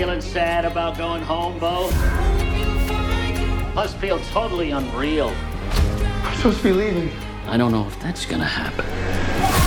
feeling sad about going home, Beau? Must feel totally unreal. I'm supposed to be leaving. I don't know if that's gonna happen.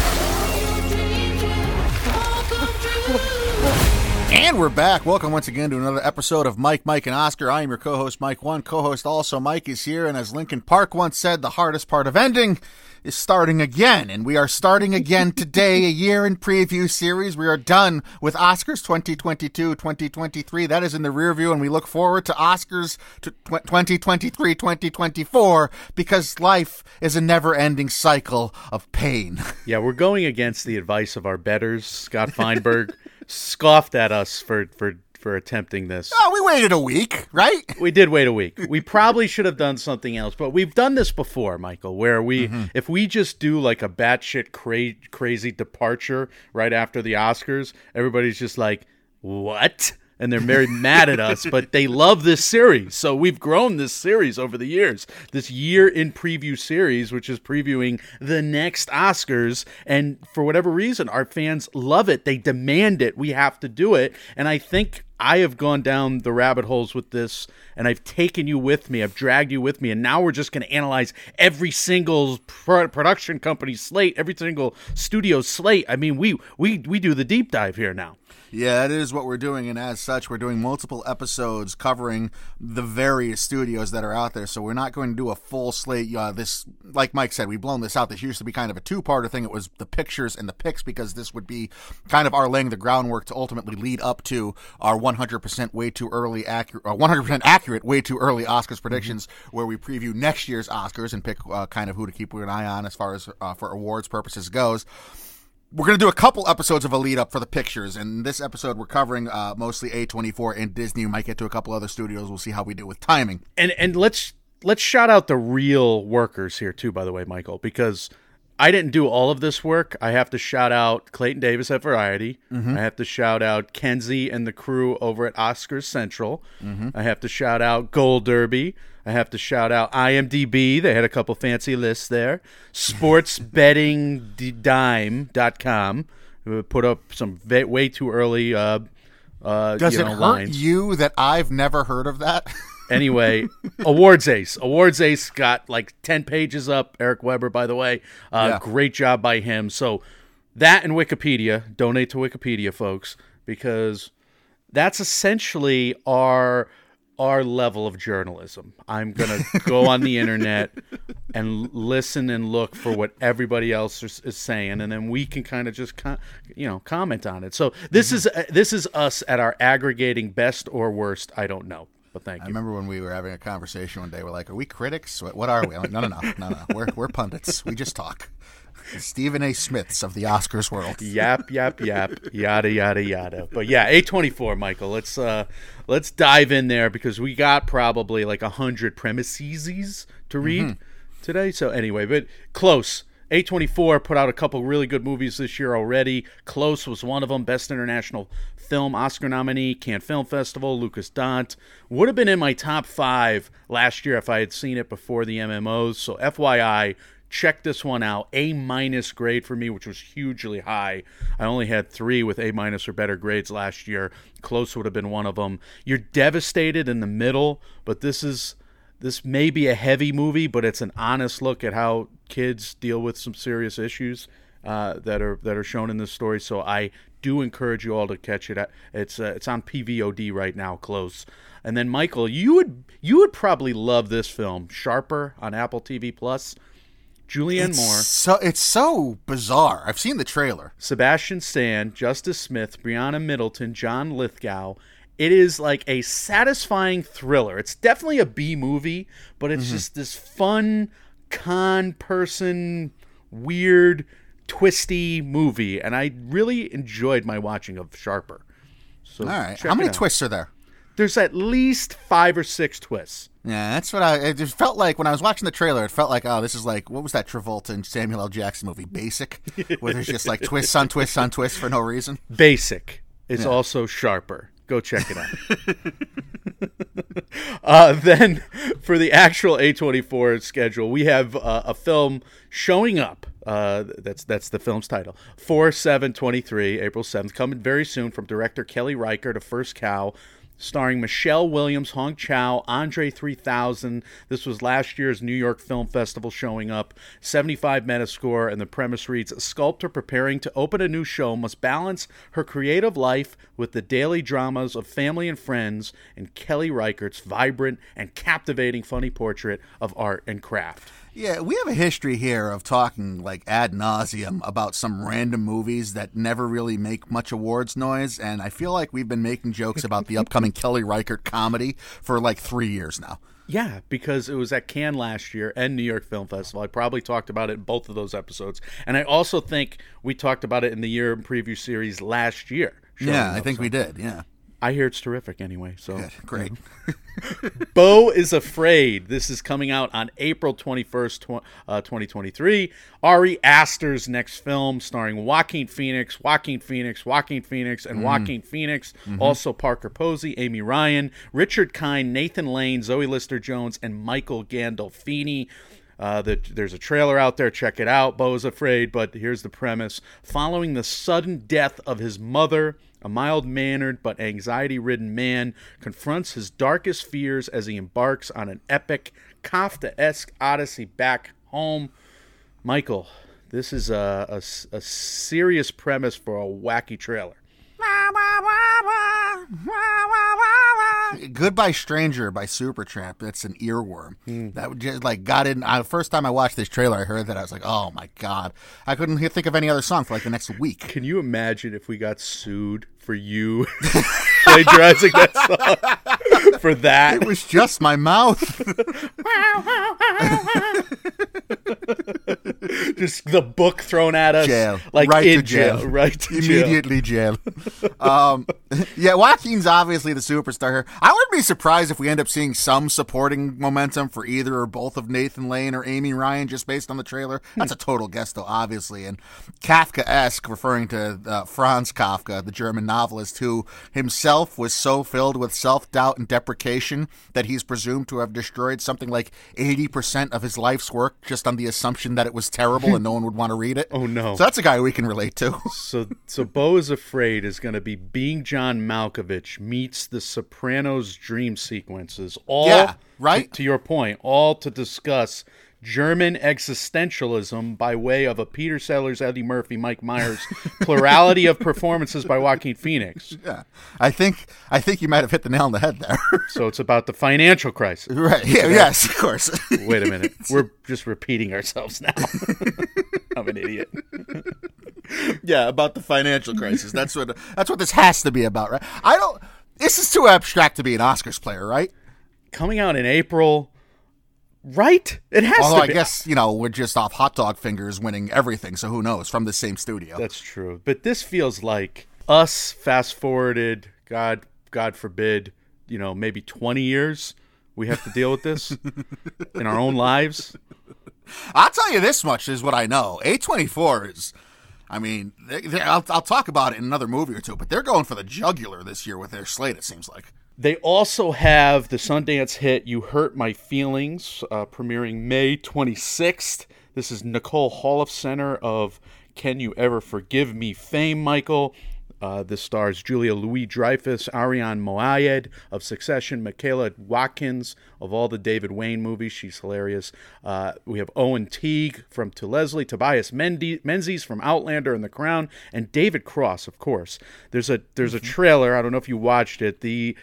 And we're back. Welcome once again to another episode of Mike, Mike, and Oscar. I am your co-host, Mike One. Co-host also Mike is here, and as Linkin Park once said, the hardest part of ending is starting again. And we are starting again today, a year in preview series. We are done with Oscars 2022, 2023. That is in the rear view, and we look forward to Oscars to 2023, 2024, because life is a never-ending cycle of pain. Yeah, we're going against the advice of our betters. Scott Feinberg scoffed at us for for for attempting this. Oh, we waited a week, right? We did wait a week. We probably should have done something else, but we've done this before, Michael, where we Mm-hmm. if we just do like a batshit cra- crazy departure right after the Oscars, everybody's just like, "What?" And they're very mad at us, but they love this series. So we've grown this series over the years. This year in preview series, which is previewing the next Oscars. And for whatever reason, our fans love it. They demand it. We have to do it. And I think I have gone down the rabbit holes with this and I've taken you with me. I've dragged you with me. And now we're just going to analyze every single pro- production company slate, every single studio slate. I mean, we, we, we do the deep dive here now. Yeah, that is what we're doing, and as such, we're doing multiple episodes covering the various studios that are out there. So we're not going to do a full slate. Uh, this, like Mike said, we've blown this out. This used to be kind of a two-parter thing. It was the pictures and the picks because this would be kind of our laying the groundwork to ultimately lead up to our 100% way too early accurate, uh, 100% accurate way too early Oscars predictions, where we preview next year's Oscars and pick uh, kind of who to keep an eye on as far as uh, for awards purposes goes we're going to do a couple episodes of a lead up for the pictures. And this episode, we're covering uh, mostly A24 and Disney. We might get to a couple other studios. We'll see how we do with timing. and and let's let's shout out the real workers here too by the way michael because i didn't do all of this work. I have to shout out clayton davis at variety. I have to shout out kenzie and the crew over at oscars central. I have to shout out gold derby. I have to shout out imdb they had a couple fancy lists there. Sportsbettingdime.com uh, put up some way too early uh, uh, Does you it hurt lines. you that I've never heard of that? anyway, Awards Ace. Awards Ace got like 10 pages up. Eric Weber, by the way. Uh, Yeah. Great job by him. So that and Wikipedia. Donate to Wikipedia, folks, because that's essentially our our level of journalism. I'm going to go on the internet and listen and look for what everybody else is, is saying and then we can kind of just com- you know comment on it. So this is uh, this is us at our aggregating best or worst, I don't know. But thank you. I remember when we were having a conversation one day. We're like, "Are we critics? What, are we?" I'm like, "No, no, no, no, no. We're we're pundits. We just talk." Stephen A. Smiths of the Oscars world. yap yap yap yada yada yada but yeah a24 michael let's uh let's dive in there because we got probably like a hundred premises to read today so anyway but close a24 put out a couple really good movies this year already close was one of them best international film oscar nominee cannes film festival lukas dhont would have been in my top five last year if i had seen it before the mmos so fyi check this one out. A minus grade for me which was hugely high. I only had three with a minus or better grades last year. Close would have been one of them you're devastated in the middle but this is this may be a heavy movie but it's an honest look at how kids deal with some serious issues uh, that are that are shown in this story. So i do encourage you all to catch it it's uh, it's on pvod right now close and then michael you would you would probably love this film sharper on apple tv plus Julianne It's Moore, So it's so bizarre. I've seen the trailer. Sebastian Stan, Justice Smith, Briana Middleton, John Lithgow. It is like a satisfying thriller. It's definitely a B movie, but it's just this fun con person, weird, twisty movie, and I really enjoyed my watching of Sharper. So All right. How many twists are there? There's at least five or six twists. Yeah, that's what I. It felt like when I was watching the trailer. It felt like, oh, this is like what was that Travolta and Samuel L. Jackson movie, Basic, where there's just like twists on twists on twists for no reason. Basic is also sharper. Go check it out. uh, then, for the actual A24 schedule, we have uh, a film showing up Uh, that's that's the film's title. Four seven twenty three, April seventh, coming very soon from director Kelly Reichardt of First Cow, starring Michelle Williams, Hong Chau, Andre 3000. This was last year's New York Film Festival showing up. 75 Metascore, and the premise reads A sculptor preparing to open a new show must balance her creative life with the daily dramas of family and friends in Kelly Reichardt's vibrant and captivating funny portrait of art and craft. Yeah, we have a history here of talking like ad nauseum about some random movies that never really make much awards noise, and I feel like we've been making jokes about the upcoming Kelly Reichardt comedy for like three years now. Yeah, because it was at Cannes last year and New York Film Festival. I probably talked about it in both of those episodes, and I also think we talked about it in the year in preview series last year. Yeah, I think we did. Yeah. I hear it's terrific anyway. So Good. Great. Beau is Afraid. This is coming out on April 21st, tw- uh, 2023. Ari Aster's next film, starring Joaquin Phoenix, Joaquin Phoenix, Joaquin Phoenix, and Joaquin Phoenix. Also Parker Posey, Amy Ryan, Richard Kind, Nathan Lane, Zoe Lister Jones, and Michael Gandolfini. Uh, the, there's a trailer out there. Check it out. Beau is afraid, but here's the premise: following the sudden death of his mother, a mild-mannered but anxiety-ridden man confronts his darkest fears as he embarks on an epic Kafka-esque odyssey back home. Michael, this is a a serious premise for a wacky trailer. Goodbye Stranger by Supertramp. That's an earworm. That would just like got in. Uh, first time I watched this trailer, I heard that I was like, "Oh my god!" I couldn't think of any other song for like the next week. Can you imagine if we got sued for you plagiarizing that song for that? It was just my mouth. Just the book thrown at us, jail, like right to jail, right to immediately jail. um, yeah, Joaquin's obviously the superstar here. I wouldn't be surprised if we end up seeing some supporting momentum for either or both of Nathan Lane or Amy Ryan, just based on the trailer. That's a total guess, though, obviously. And Kafka-esque, referring to uh, Franz Kafka, the German novelist, who himself was so filled with self-doubt and deprecation that he's presumed to have destroyed something like eighty percent of his life's work just on the assumption that it was terrible and no one would want to read it. Oh, no. So that's a guy we can relate to. So, so Beau is afraid is going to be being John Malkovich meets the Sopranos dream sequences. All Yeah, right? To, to your point, all to discuss German existentialism by way of a Peter Sellers, Eddie Murphy, Mike Myers plurality of performances by Joaquin Phoenix. Yeah, I think I think you might have hit the nail on the head there. So it's about the financial crisis. right? Yeah, yes, of course. Wait a minute, we're just repeating ourselves now. I'm an idiot. yeah, about the financial crisis. That's what that's what this has to be about, right? I don't. This is too abstract to be an Oscars player, right? Coming out in April, right? It has to be Although I be. guess you know we're just off hot dog fingers winning everything, so who knows? From the same studio. That's true. But this feels like us fast forwarded, God God forbid, you know, maybe 20 years we have to deal with this in our own lives. I'll tell you this much is what I know. A24 is. I mean, they, they, I'll, I'll talk about it in another movie or two, but they're going for the jugular this year with their slate. It seems like. They also have the Sundance hit You Hurt My Feelings, uh, premiering May 26th. This is Nicole Holofcener of Can You Ever Forgive Me fame, Michael. Uh, this stars Julia Louis Dreyfus, Arian Moayed of Succession, Michaela Watkins of all the David Wain movies. She's hilarious. Uh, we have Owen Teague from To Leslie, Tobias Mendy, Menzies from Outlander and The Crown, and David Cross, of course. There's a there's a trailer. I don't know if you watched it. The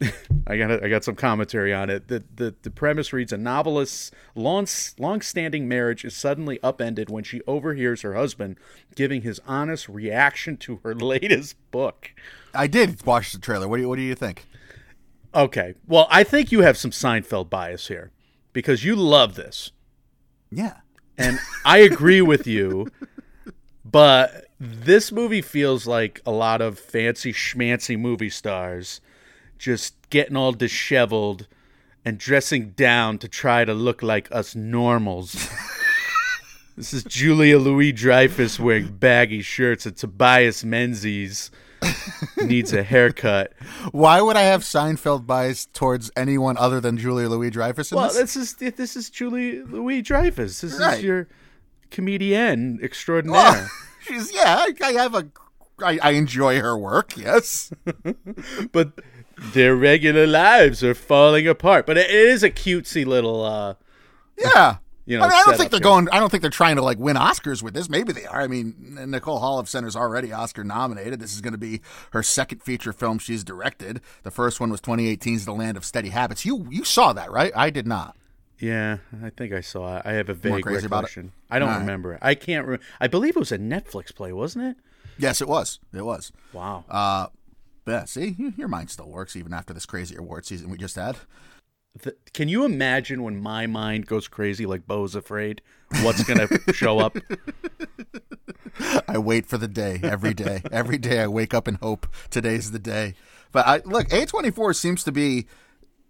I got I got some commentary on it. The, the the premise reads: A novelist's long long-standing marriage is suddenly upended when she overhears her husband giving his honest reaction to her latest book. I did watch the trailer. What do you What do you think? Okay, well, I think you have some Seinfeld bias here because you love this, Yeah. and I agree with you. But this movie feels like a lot of fancy schmancy movie stars just getting all disheveled and dressing down to try to look like us normals. this is Julia Louis Dreyfus wearing baggy shirts and Tobias Menzies needs a haircut. Why would I have Seinfeld bias towards anyone other than Julia Louis Dreyfus Well, this? this is this is Julia Louis Dreyfus. This Right. is your comedienne oh, extraordinaire. She's yeah. I, I have a. I, I enjoy her work. Yes. but their regular lives are falling apart. But it is a cutesy little. uh Yeah. You know, I, mean, I don't think they're here. going. I don't think they're trying to like win Oscars with this. Maybe they are. I mean, Nicole Holofcener's already Oscar nominated. This is going to be her second feature film she's directed. The first one was 2018's The Land of Steady Habits. You you saw that, right? I did not. Yeah, I think I saw it. I have a vague crazy about it? recollection. I don't All right. remember it. I can't. Re- I believe it was a Netflix play, wasn't it? Yes, it was. It was. Wow. Uh, yeah. See, your mind still works even after this crazy award season we just had. Th- can you imagine when my mind goes crazy like Beau's afraid? What's gonna show up? I wait for the day every day. every day I wake up and hope today's the day. But I look, A24 seems to be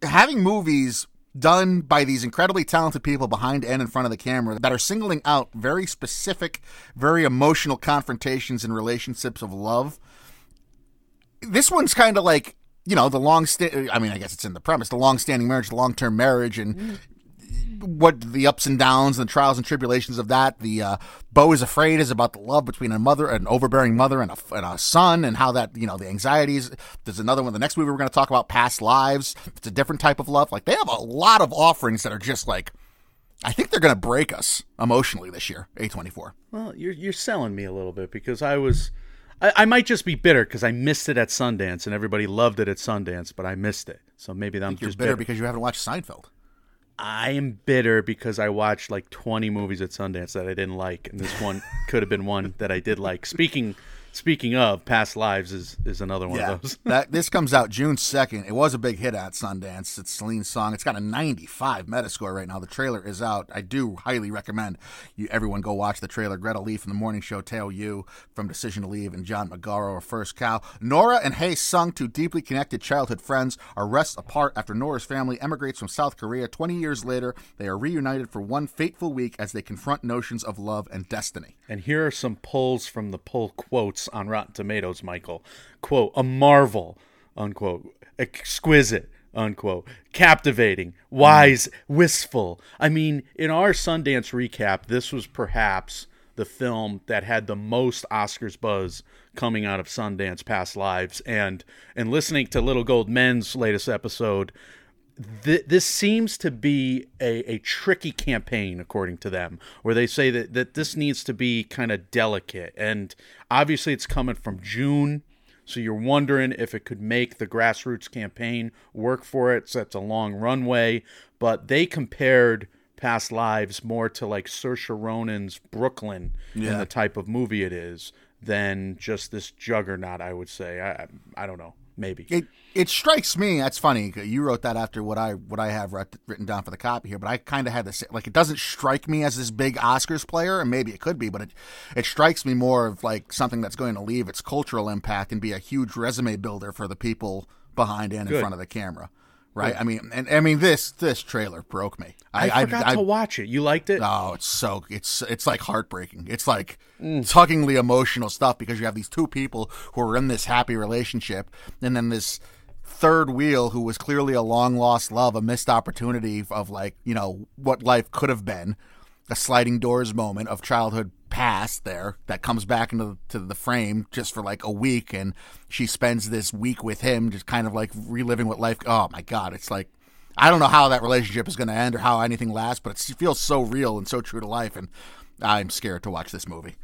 having movies done by these incredibly talented people behind and in front of the camera that are singling out very specific, very emotional confrontations and relationships of love. This one's kind of like, you know, the long sta- I mean, I guess it's in the premise, the long-standing marriage, the long-term marriage and what the ups and downs and the trials and tribulations of that. The uh, Beau is afraid is about the love between a mother, an overbearing mother, and a, and a son, and how that you know the anxieties. There's another one. The next movie we're going to talk about, past lives. It's a different type of love. Like they have a lot of offerings that are just like. I think they're going to break us emotionally this year. A24. Well, you're you're selling me a little bit because I was. I, I might just be bitter because I missed it at Sundance and everybody loved it at Sundance, but I missed it. So maybe I'm You're just bitter bitter. because you haven't watched Seinfeld. I am bitter because I watched like 20 movies at Sundance that I didn't like, and this one could have been one that I did like. Speaking speaking of, Past Lives is is another one of those. that this comes out June second. It was a big hit at Sundance. It's Celine's song. It's got a 95 Metascore right now. The trailer is out. I do highly recommend you everyone go watch the trailer. Greta Lee from the morning show, Teo Yoo from Decision to Leave, and John Magaro are First Cow. Nora and Hae Sung, two deeply connected childhood friends, are wrests apart after Nora's family emigrates from South Korea. 20 years later, they are reunited for one fateful week as they confront notions of love and destiny. And here are some pulls from the pull quotes on Rotten Tomatoes, Michael. Quote, a marvel, unquote, exquisite, unquote, captivating, wise, wistful. I mean, in our Sundance recap, this was perhaps the film that had the most Oscars buzz coming out of Sundance Past Lives. And and listening to Little Gold Men's latest episode, th- this seems to be a, a tricky campaign, according to them, where they say that, that this needs to be kind of delicate. And obviously, it's coming from June. So you're wondering if it could make the grassroots campaign work for it. So it's a long runway. But they compared Past Lives more to like Saoirse Ronan's Brooklyn and the type of movie it is than just this juggernaut, I would say. I- I don't know. Maybe. It it strikes me. That's funny. You wrote that after what I what I have writ- written down for the copy here, but I kind of had this like it doesn't strike me as this big Oscars player, and maybe it could be, but it it strikes me more of like something that's going to leave its cultural impact and be a huge resume builder for the people behind and in front of the camera. Right? I mean, and I mean this this trailer broke me. I, forgot to watch it. You liked it? Oh, it's so it's it's like heartbreaking. It's like Mm. tuggingly emotional stuff because you have these two people who are in this happy relationship, and then this third wheel who was clearly a long lost love, a missed opportunity of like you know what life could have been, a sliding doors moment of childhood past there that comes back into to the frame just for like a week, and she spends this week with him, just kind of like reliving what life. Oh my god, it's like. I don't know how that relationship is going to end or how anything lasts, but it feels so real and so true to life, and I'm scared to watch this movie.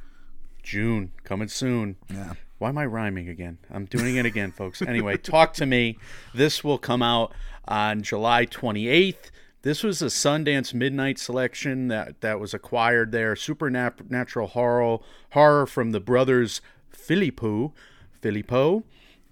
June coming soon. Yeah. Why am I rhyming again? I'm doing it again, folks. Anyway, talk to me. This will come out on July 28th. This was a Sundance Midnight selection that, that was acquired there. Supernatural horror horror from the brothers Philippou, Philippou,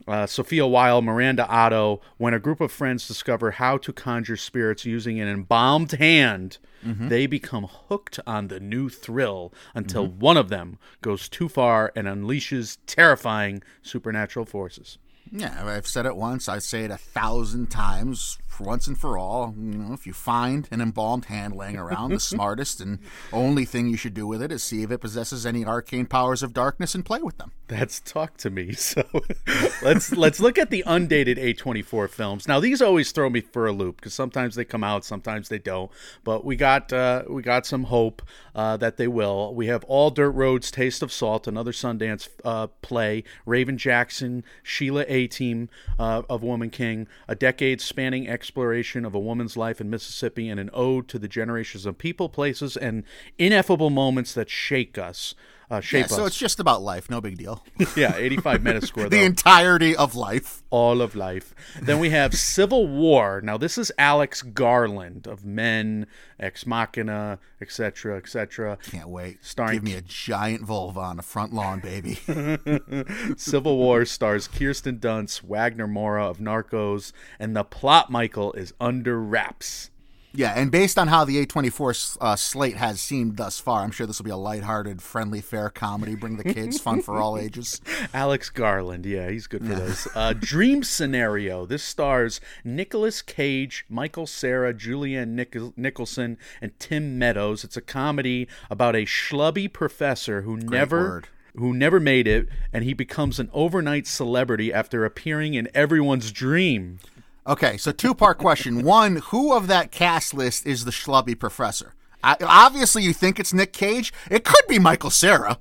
uh, Sophia Weil, Miranda Otto. When a group of friends discover how to conjure spirits using an embalmed hand, they become hooked on the new thrill until one of them goes too far and unleashes terrifying supernatural forces. Yeah, I've said it once. I say it a thousand times, once and for all. You know, if you find an embalmed hand laying around, the smartest and only thing you should do with it is see if it possesses any arcane powers of darkness and play with them. That's talk to me. So let's let's look at the undated A24 films. Now these always throw me for a loop because sometimes they come out, sometimes they don't. But we got uh, we got some hope uh, that they will. We have All Dirt Roads, Taste of Salt, another Sundance uh, play. Raven Jackson, Sheila Atim uh, of Woman King, a decade spanning exploration of a woman's life in Mississippi, and an ode to the generations of people, places, and ineffable moments that shake us uh, shape yeah, so us. it's just about life, no big deal. yeah, 85 Metascore the entirety of life. All of life. Then we have Civil War. Now this is Alex Garland of Men, Ex Machina, etc., etc. Can't wait. Starring- Give me a giant vulva on the front lawn, baby. Civil War stars Kirsten Dunst, Wagner Moura of Narcos, and the plot, Michael, is under wraps. Yeah, and based on how the A24 uh, slate has seemed thus far, I'm sure this will be a lighthearted, friendly, fair comedy. Bring the kids, fun for all ages. Alex Garland, yeah, he's good for those. Uh, Dream Scenario. This stars Nicolas Cage, Michael Cera, Julianne Nich- Nicholson, and Tim Meadows. It's a comedy about a schlubby professor who never. word. Who never made it, and he becomes an overnight celebrity after appearing in everyone's dream. Okay, so two part question. One, who of that cast list is the schlubby professor? I, obviously, you think it's Nick Cage. It could be Michael Cera,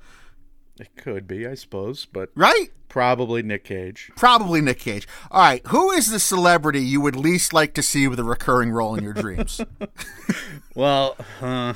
It could be, I suppose, but right? probably Nick Cage. Probably Nick Cage. All right, who is the celebrity you would least like to see with a recurring role in your dreams? Well, uh,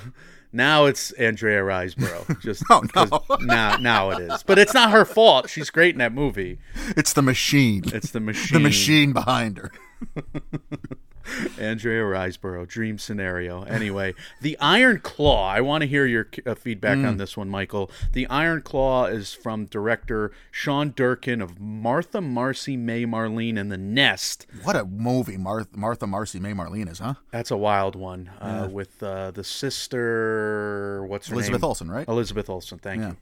now it's Andrea Riseborough. Just Oh, no. now, now it is, but it's not her fault. She's great in that movie. it's the machine. It's the machine. the machine behind her. Andrea Riseborough, dream scenario. Anyway, the Iron Claw. I want to hear your uh, feedback Mm. on this one, Michael. The Iron Claw is from director Sean Durkin of Martha, Marcy, May, Marlene, and The Nest. What a movie Mar- Martha Marcy May Marlene is, huh? That's a wild one uh, with uh, the sister. What's her Elizabeth name? Olsen, right? Elizabeth Olsen. Thank you.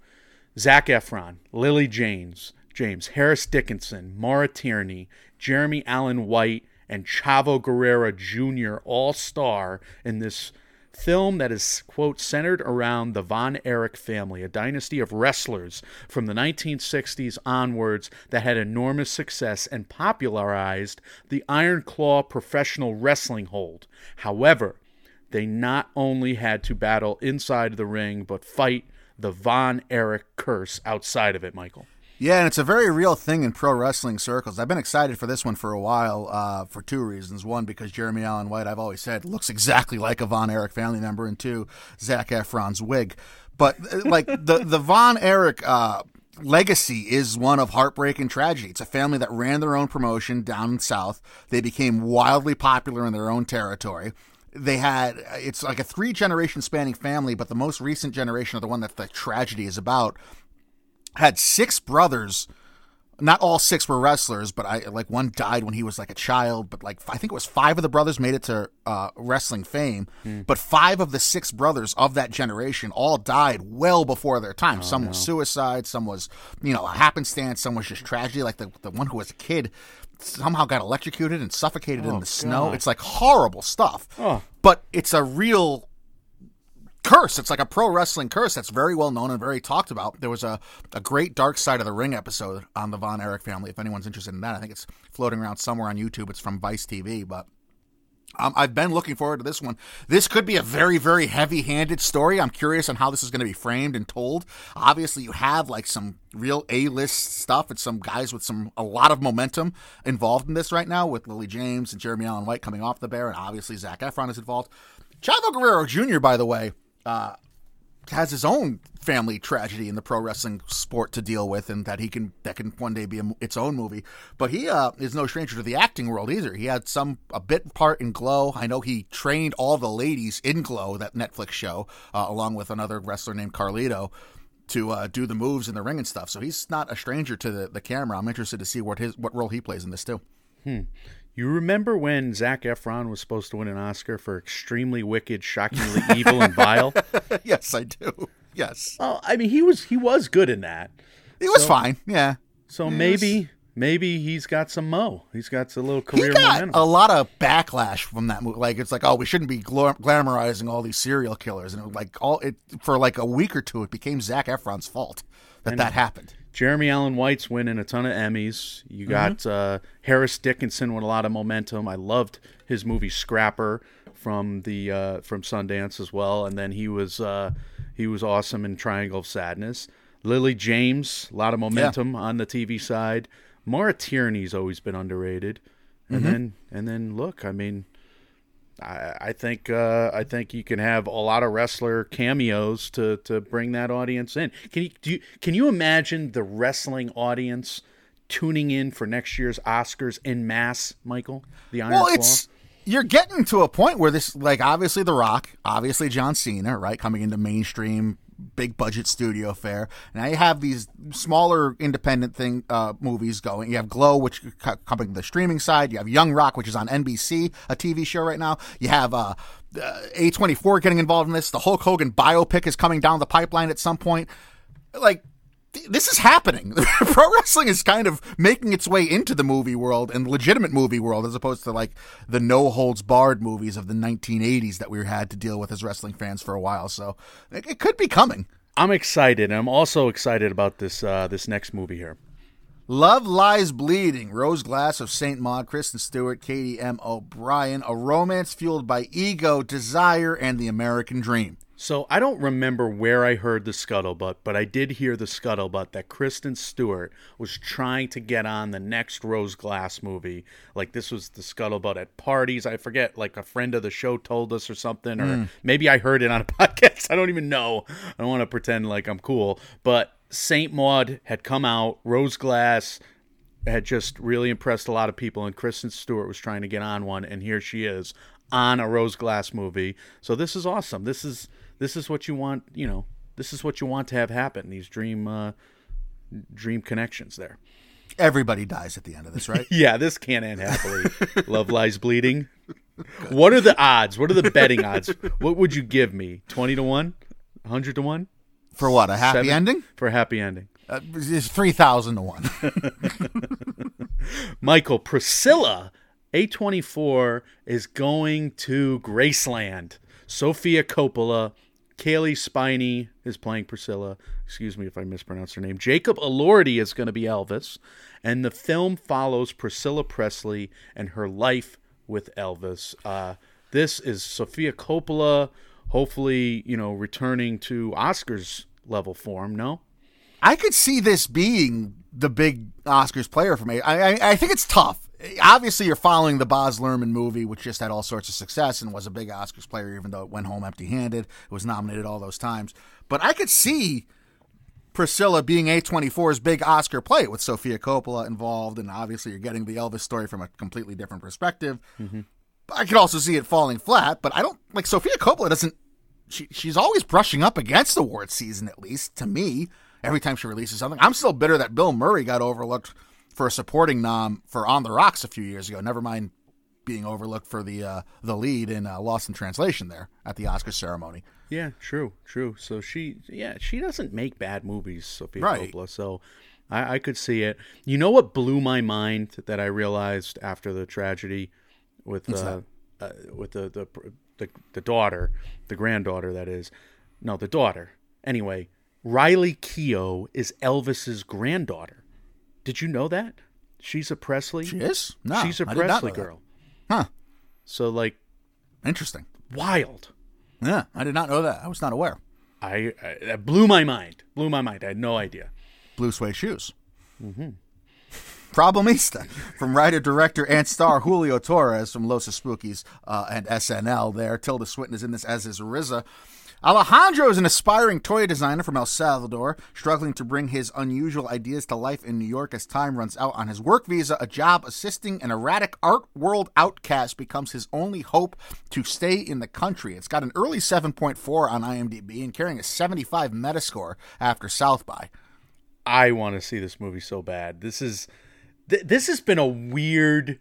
Zac Efron, Lily James, James Harris Dickinson, Maura Tierney, Jeremy Allen White, and Chavo Guerrero Jr. all star in this film that is quote centered around the Von Erich family, a dynasty of wrestlers from the 1960s onwards that had enormous success and popularized the Iron Claw professional wrestling hold. However, they not only had to battle inside the ring, but fight the Von Erich curse outside of it, Michael. Yeah, and it's a very real thing in pro wrestling circles. I've been excited for this one for a while uh, for two reasons. One, because Jeremy Allen White, I've always said, looks exactly like a Von Erich family member, and two, Zac Efron's wig. But uh, like the the Von Erich uh, legacy is one of heartbreak and tragedy. It's a family that ran their own promotion down south. They became wildly popular in their own territory. They had it's like a three generation spanning family, but the most recent generation, or the one that the tragedy is about, had six brothers. Not all six were wrestlers, but I like one died when he was like a child. But like I think it was five of the brothers made it to uh, wrestling fame, but five of the six brothers of that generation all died well before their time. some was suicide, some was you know a happenstance, some was just tragedy. Like the the one who was a kid somehow got electrocuted and suffocated in the snow. It's like horrible stuff. But it's a real curse. It's like a pro wrestling curse that's very well known and very talked about. There was a, a great Dark Side of the Ring episode on the Von Erich family. If anyone's interested in that, I think it's floating around somewhere on YouTube. It's from Vice TV, but. Um, I've been looking forward to this one. This could be a very, very heavy handed story. I'm curious on how this is going to be framed and told. Obviously, you have like some real A list stuff and some guys with some, a lot of momentum involved in this right now with Lily James and Jeremy Allen White coming off the bear. And obviously, Zac Efron is involved. Chavo Guerrero Jr., by the way, uh, has his own family tragedy in the pro wrestling sport to deal with, and that he can that can one day be a, its own movie. But he uh, is no stranger to the acting world either. He had some a bit part in Glow. I know he trained all the ladies in Glow, that Netflix show, uh, along with another wrestler named Carlito. To uh, do the moves in the ring and stuff, so he's not a stranger to the, the camera. I'm interested to see what his what role he plays in this too. You remember when Zac Efron was supposed to win an Oscar for extremely wicked, shockingly evil, and vile? yes, I do. Yes, Well, I mean, he was he was good in that. he was fine. Yeah, So maybe maybe he's got some mo. He's got a little career. he got momentum. a lot of backlash from that movie. Like it's like, oh, we shouldn't be gla- glamorizing all these serial killers, and it, like all it for like a week or two, it became Zac Efron's fault that that happened. Jeremy Allen White's winning a ton of Emmys. You got uh, Harris Dickinson with a lot of momentum. I loved his movie Scrapper from the uh, from Sundance as well, and then he was uh, he was awesome in Triangle of Sadness. Lily James, a lot of momentum on the TV side. Maura Tierney's always been underrated, and then and then look, I mean, I, I think uh, I think you can have a lot of wrestler cameos to to bring that audience in. Can you do? You, can you imagine the wrestling audience tuning in for next year's Oscars in mass, Michael? The Iron Well, Claw? it's you're getting to a point where this, like, obviously The Rock, obviously John Cena, right, coming into mainstream big budget studio fare. Now you have these smaller independent thing uh, movies going. You have Glow, which is coming to the streaming side. You have Young Rock, which is on NBC, a TV show right now. You have uh, uh, A24 getting involved in this. The Hulk Hogan biopic is coming down the pipeline at some point. Like this is happening. Pro wrestling is kind of making its way into the movie world and legitimate movie world as opposed to like the no holds barred movies of the 1980s that we had to deal with as wrestling fans for a while. So it, it could be coming. I'm excited. I'm also excited about this uh, this next movie here. Love Lies Bleeding, Rose Glass of St. Maud, Kristen Stewart, Katie M. O'Brien, a romance fueled by ego, desire, and the American dream. So I don't remember where I heard the scuttlebutt, but I did hear the scuttlebutt that Kristen Stewart was trying to get on the next Rose Glass movie. Like this was the scuttlebutt at parties. I forget, like a friend of the show told us or something, or hmm. maybe I heard it on a podcast. I don't even know. I don't want to pretend like I'm cool. But Saint Maud had come out, Rose Glass had just really impressed a lot of people, and Kristen Stewart was trying to get on one, and here she is on a Rose Glass movie. So this is awesome. This is this is what you want. You know, this is what you want to have happen. These dream uh, dream connections there. Everybody dies at the end of this, right? Yeah, this can't end happily. Love lies bleeding. What are the odds? What are the betting odds? What would you give me? Twenty to 1 one, hundred to one For what? A happy Seven? ending? for a happy ending. Uh, it's 3,000 to 1. Michael Priscilla A24 is going to Graceland. Sofia Coppola, Cailee Spaeny is playing Priscilla. Excuse me if I mispronounced her name. Jacob Elordi is going to be Elvis, and the film follows Priscilla Presley and her life with Elvis. Uh, this is Sofia Coppola, hopefully, you know, returning to Oscars level form. No, I could see this being the big Oscars player for me. I, I, I think it's tough. Obviously, you're following the Baz Luhrmann movie, which just had all sorts of success and was a big Oscars player, even though it went home empty handed. It was nominated all those times. But I could see Priscilla being A24's big Oscar play with Sofia Coppola involved. And obviously, you're getting the Elvis story from a completely different perspective. Mm-hmm. But I could also see it falling flat. But I don't like Sofia Coppola doesn't. She, she's always brushing up against the award season, at least to me every time she releases something. I'm still bitter that Bill Murray got overlooked for a supporting nom for On the Rocks a few years ago. Never mind being overlooked for the uh, the lead in uh, Lost in Translation there at the Oscar ceremony. Yeah, true, true. So she, yeah, she doesn't make bad movies, Sofia Right. Coppola. So I, I could see it. You know what blew my mind that I realized after the tragedy with uh, uh, with the, the the the daughter, the granddaughter, that is, no, the daughter. Anyway, Riley Keough is Elvis's granddaughter. Did you know that? She's a Presley. She is? No, She's a I did not Presley know that. girl. Huh? So like Interesting. wild. Yeah, I did not know that. I was not aware. I, I that blew my mind. Blew my mind. I had no idea. Blue suede shoes. Mm-hmm. Problemista from writer, director, and star Julio Torres from Los Espookys uh, and SNL. There, Tilda Swinton is in this as is RZA. Alejandro is an aspiring toy designer from El Salvador, struggling to bring his unusual ideas to life in New York as time runs out on his work visa. A job assisting an erratic art world outcast becomes his only hope to stay in the country. It's got an early 7.4 on IMDb and carrying a 75 Metascore after South by. I want to see this movie so bad. This is th- this has been a weird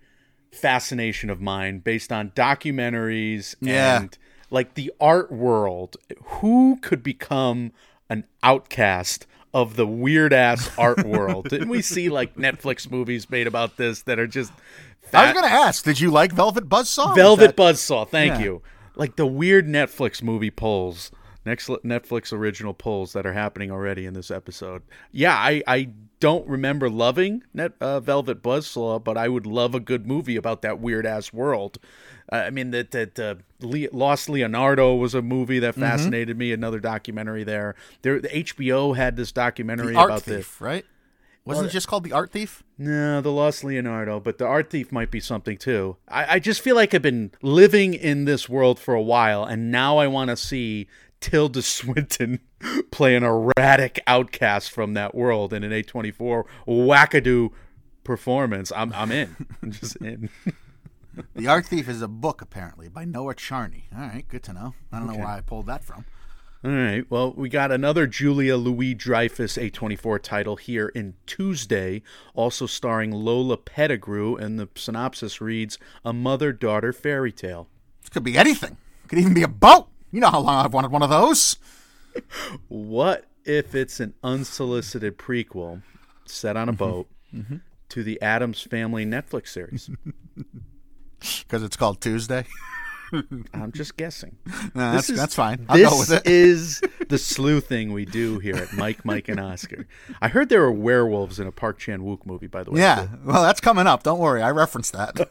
fascination of mine based on documentaries Yeah. and like the art world. Who could become an outcast of the weird ass art world? Didn't we see like Netflix movies made about this that are just I was going to ask, did you like Velvet Buzzsaw? Velvet that- Buzzsaw. Thank Yeah. you. Like the weird Netflix movie polls, next Netflix original polls that are happening already in this episode. Yeah, I I don't remember loving Net, uh, Velvet Buzzsaw, but I would love a good movie about that weird ass world. Uh, I mean, that that uh, Le- Lost Leonardo was a movie that Mm-hmm. fascinated me. Another documentary there. There, the HBO had this documentary The Art about Thief, right? Wasn't it just called The Art Thief? no, the Lost Leonardo, but the Art Thief might be something too. I, I just feel like I've been living in this world for a while, and now I want to see Tilda Swinton play an erratic outcast from that world in an A24 wackadoo performance. I'm I'm in. I'm just in. The Art Thief is a book, apparently, by Noah Charney. All right, good to know. I don't know where I pulled that from. All right. Well, we got another Julia Louis Dreyfus A24 title here in Tuesday, also starring Lola Petticrew, and the synopsis reads A Mother Daughter Fairy Tale. It could be anything. It could even be a boat. You know how long I've wanted one of those. What if it's an unsolicited prequel set on a mm-hmm. boat to the Addams Family Netflix series? Because it's called Tuesday. I'm just guessing. Nah, that's, is- that's fine. I'll this go with it. is the sleuthing we do here at Mike, Mike, and Oscar. I heard there were werewolves in a Park Chan Wook movie, by the way. yeah, well, that's coming up. Don't worry. I referenced that.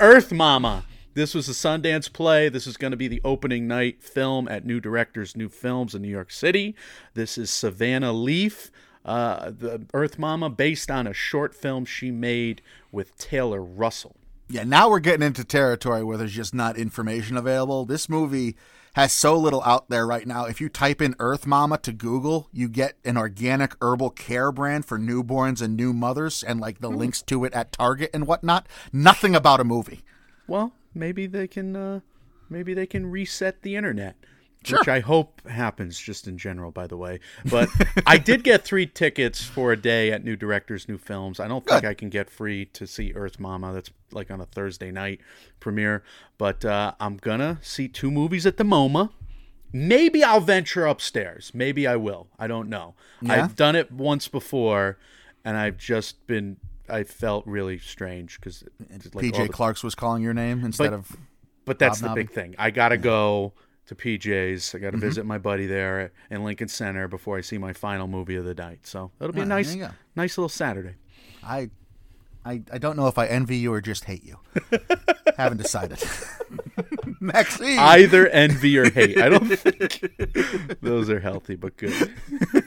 Earth Mama. This was a Sundance play. This is going to be the opening night film at New Directors New Films in New York City. This is Savannah Leaf, uh, the Earth Mama, based on a short film she made with Taylor Russell. Yeah, now we're getting into territory where there's just not information available. This movie has so little out there right now. If you type in Earth Mama to Google, you get an organic herbal care brand for newborns and new mothers and like the links to it at Target and whatnot. Nothing about a movie. Well, maybe they can, uh, maybe they can reset the internet. Sure. Which I hope happens just in general, by the way. But I did get three tickets for a day at New Directors, New Films. I don't think I can get free to see Earth Mama. That's like on a Thursday night premiere. But uh, I'm going to see two movies at the MoMA. Maybe I'll venture upstairs. Maybe I will. I don't know. Yeah? I've done it once before, and I've just been. I felt really strange because like PJ the- Clark's was calling your name instead But- of. but that's the Hobnobbing. big thing. I gotta go to PJ's. I gotta visit my buddy there in Lincoln Center before I see my final movie of the night. So it'll be a Ah, nice, there you go. nice little Saturday. I, I, I don't know if I envy you or just hate you. Haven't decided. Maxine. Either envy or hate. I don't think those are healthy, but good.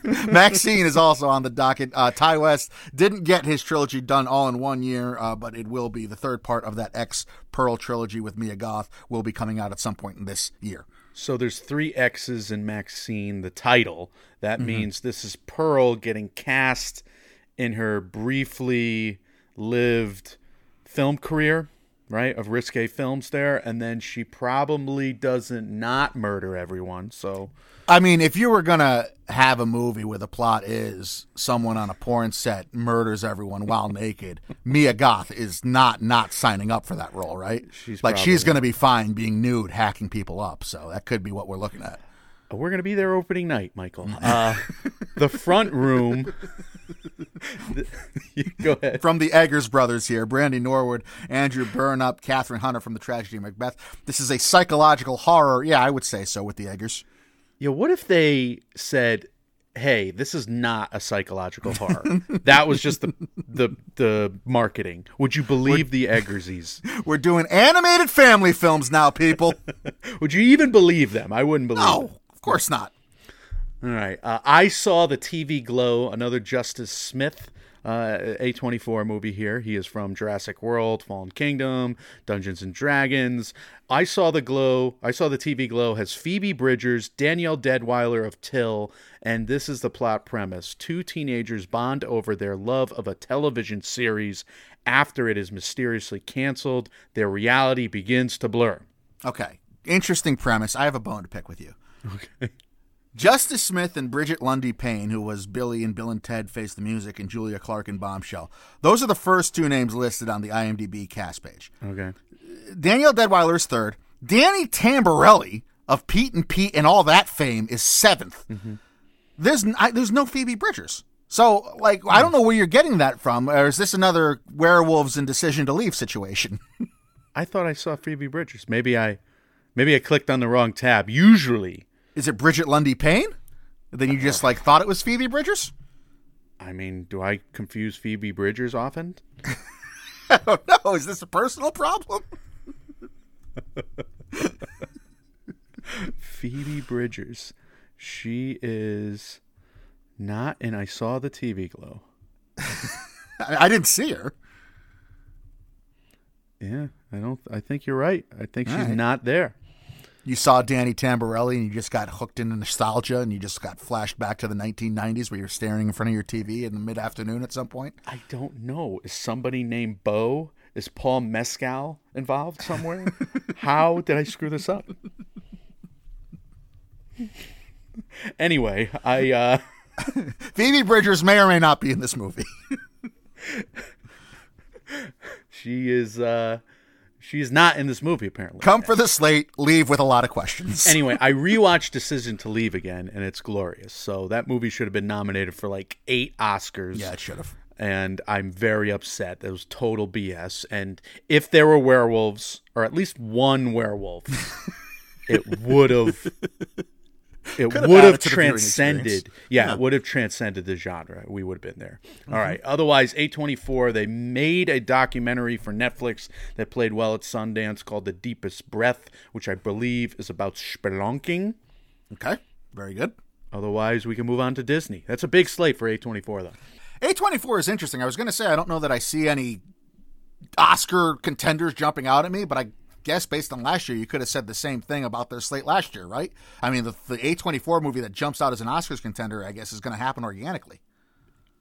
Maxine is also on the docket. Uh, Ti West didn't get his trilogy done all in one year, uh, but it will be the third part of that X Pearl trilogy with Mia Goth will be coming out at some point in this year. So there's three X's in Maxine, the title. That Mm-hmm. means this is Pearl getting cast in her briefly lived film career, right? Of risque films there. And then she probably doesn't not murder everyone. So I mean, if you were gonna have a movie where the plot is someone on a porn set murders everyone while naked, Mia Goth is not not signing up for that role, right? She's like she's gonna be fine being nude, hacking people up. So that could be what we're looking at. We're going to be there opening night, Michael. Uh, the front room. Go ahead. From the Eggers brothers here, Brandy Norwood, Andrew Burnap, Kathryn Hunter from the tragedy of Macbeth. This is a psychological horror. Yeah, I would say so with the Eggers. Yeah, what if they said, "Hey, this is not a psychological horror. that was just the the the marketing." Would you believe the Eggersies? We're doing animated family films now, people. Would you even believe them? I wouldn't believe. no, it. Of course not. All right. Uh, I saw the TV Glow, another Justice Smith uh, A24 movie here. He is from Jurassic World, Fallen Kingdom, Dungeons and Dragons. I saw the Glow. I saw the TV Glow has Phoebe Bridgers, Danielle Deadwyler of Till, and this is the plot premise: two teenagers bond over their love of a television series. After it is mysteriously canceled, their reality begins to blur. Okay, interesting premise. I have a bone to pick with you. Okay. Justice Smith and Brigette Lundy Paine, who was Billy and Bill and Ted Face the Music, and Julia Clark in Bombshell. Those are the first two names listed on the IMDb cast page. Okay. Danielle Deadwyler is third. Danny Tamborelli of Pete and Pete and all that fame is 7th mm-hmm. There's n- I, there's no Phoebe Bridgers. So like I don't know where you're getting that from. Or is this another werewolves and decision to leave situation? I thought I saw Phoebe Bridgers. Maybe I, maybe I clicked on the wrong tab. Usually, is it Brigette Lundy Paine? Then you just like thought it was Phoebe Bridgers? I mean, do I confuse Phoebe Bridgers often? I don't know. Is this a personal problem? Phoebe Bridgers. She is not, and I saw the TV glow. I, didn't see her. Yeah, I don't. I think you're right. I think she's All right. not there. You saw Danny Tamberelli and you just got hooked into nostalgia and you just got flashed back to the 1990s where you're staring in front of your TV in the mid afternoon at some point. I don't know. Is somebody named Bo? Is Paul Mescal involved somewhere? How did I screw this up? anyway, I uh Phoebe Bridgers may or may not be in this movie. she is uh she's not in this movie apparently. Come for the slate, leave with a lot of questions. Anyway, I rewatched Decision to Leave again and it's glorious. So that movie should have been nominated for like 8 Oscars. yeah, it should have. and I'm very upset. That was total BS. And if there were werewolves, or at least one werewolf, it would have. It would have added to the viewing transcended. experience. Yeah, it would have transcended the genre. We would have been there. Mm-hmm. All right. Otherwise, A24, they made a documentary for Netflix that played well at Sundance called The Deepest Breath, which I believe is about spelunking. Okay, very good. Otherwise, we can move on to Disney. That's a big slate for A24, though. A24 is interesting. I was going to say, I don't know that I see any Oscar contenders jumping out at me, but I guess based on last year, you could have said the same thing about their slate last year, right? I mean, the, the A24 movie that jumps out as an Oscars contender, I guess, is going to happen organically.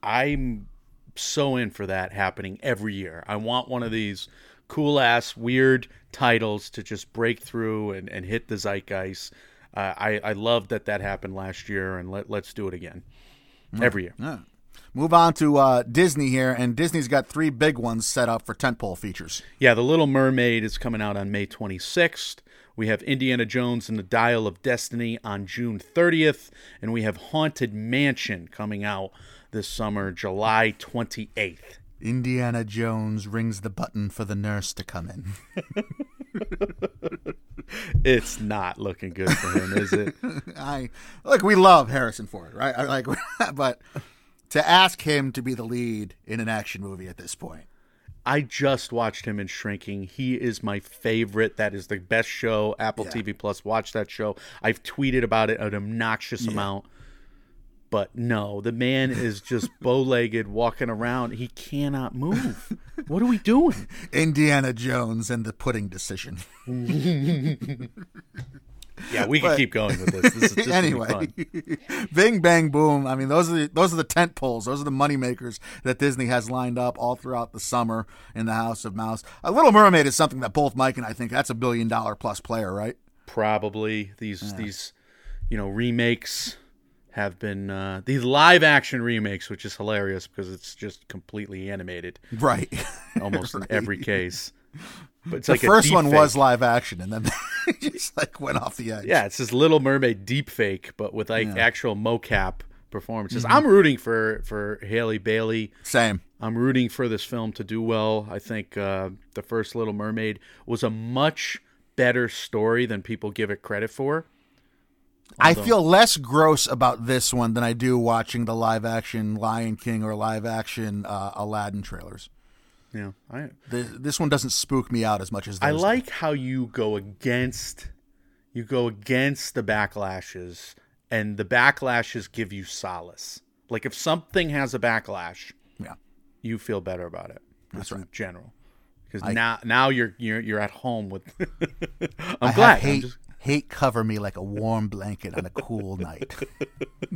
I'm so in for that happening every year. I want one of these cool ass weird titles to just break through and, and hit the zeitgeist. Uh, I I love that that happened last year, and let let's do it again every year. Yeah. Move on to uh, Disney here, and Disney's got three big ones set up for tentpole features. Yeah, The Little Mermaid is coming out on May 26th. We have Indiana Jones and the Dial of Destiny on June 30th, and we have Haunted Mansion coming out this summer, July 28th. Indiana Jones rings the button for the nurse to come in. It's not looking good for him, is it? I look, we love Harrison Ford, right? I like, but to ask him to be the lead in an action movie at this point, I just watched him in Shrinking. He is my favorite. That is the best show. Apple Yeah. TV Plus. Watch that show. I've tweeted about it an obnoxious amount. But no, the man is just bow-legged, walking around. He cannot move. What are we doing? Indiana Jones and the pudding decision. Yeah, we can keep going with this. This is this anyway, fun. Bing Bang Boom. I mean, those are the those are the tent poles. Those are the money makers that Disney has lined up all throughout the summer in the House of Mouse. A Little Mermaid is something that both Mike and I think that's a billion dollar plus player, right? probably these these you know remakes have been uh, these live action remakes, which is hilarious because it's just completely animated. Right. almost in every case. But it's the like first one deep was live action, and then just like went off the edge. yeah, it's this Little Mermaid deep fake, but with like actual mocap performances. Mm-hmm. I'm rooting for for Halle Bailey. Same. I'm rooting for this film to do well. I think uh, the first Little Mermaid was a much better story than people give it credit for. I feel less gross about this one than I do watching the live action Lion King or live action uh, Aladdin trailers. Yeah, I The, this one doesn't spook me out as much as I do. like how you go against you go against the backlashes and the backlashes give you solace. Like if something has a backlash, Yeah. you feel better about it. That's in right. general. Because now now you're you're you're at home with I'm I glad. have I'm just- hate cover me like a warm blanket on a cool night.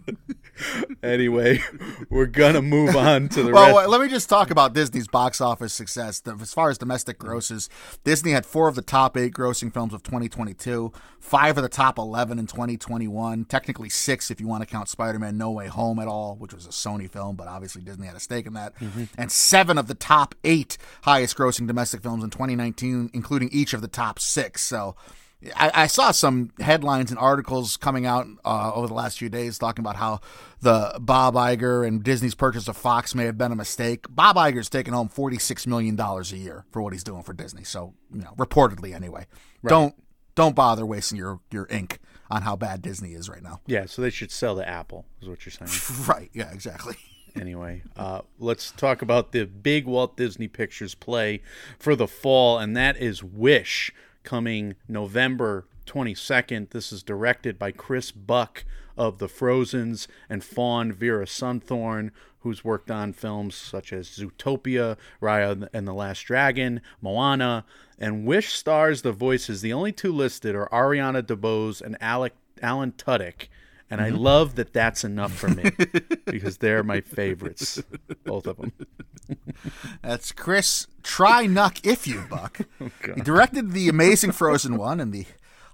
anyway, we're gonna move on to the well, rest. let me just talk about Disney's box office success. The- As far as domestic mm. grosses, Disney had four of the top eight grossing films of 2022, five of the top 11 in 2021, technically six if you want to count Spider Man No Way Home at all, which was a Sony film, but obviously Disney had a stake in that, mm-hmm. and seven of the top eight highest grossing domestic films in 2019, including each of the top six. So, I, I saw some headlines and articles coming out uh, over the last few days talking about how the Bob Iger and Disney's purchase of Fox may have been a mistake. Bob Iger's taking home forty six million dollars a year for what he's doing for Disney. So you know, reportedly anyway. Don't don't bother wasting your your ink on how bad Disney is right now. yeah, so they should sell the Apple, is what you're saying. Right? Yeah, exactly. anyway, uh, let's talk about the big Walt Disney Pictures play for the fall, and that is Wish, coming November 22nd. This is directed by Chris Buck of The Frozens and Fawn Veerasunthorn, who's worked on films such as Zootopia, Raya and the Last Dragon, Moana, and Wish stars the voices. The only two listed are Ariana DeBose and Alec, Alan Tudyk. And I love that that's enough for me because they're my favorites, both of them. That's Chris Try Nuck If You Buck. he directed the amazing Frozen one and the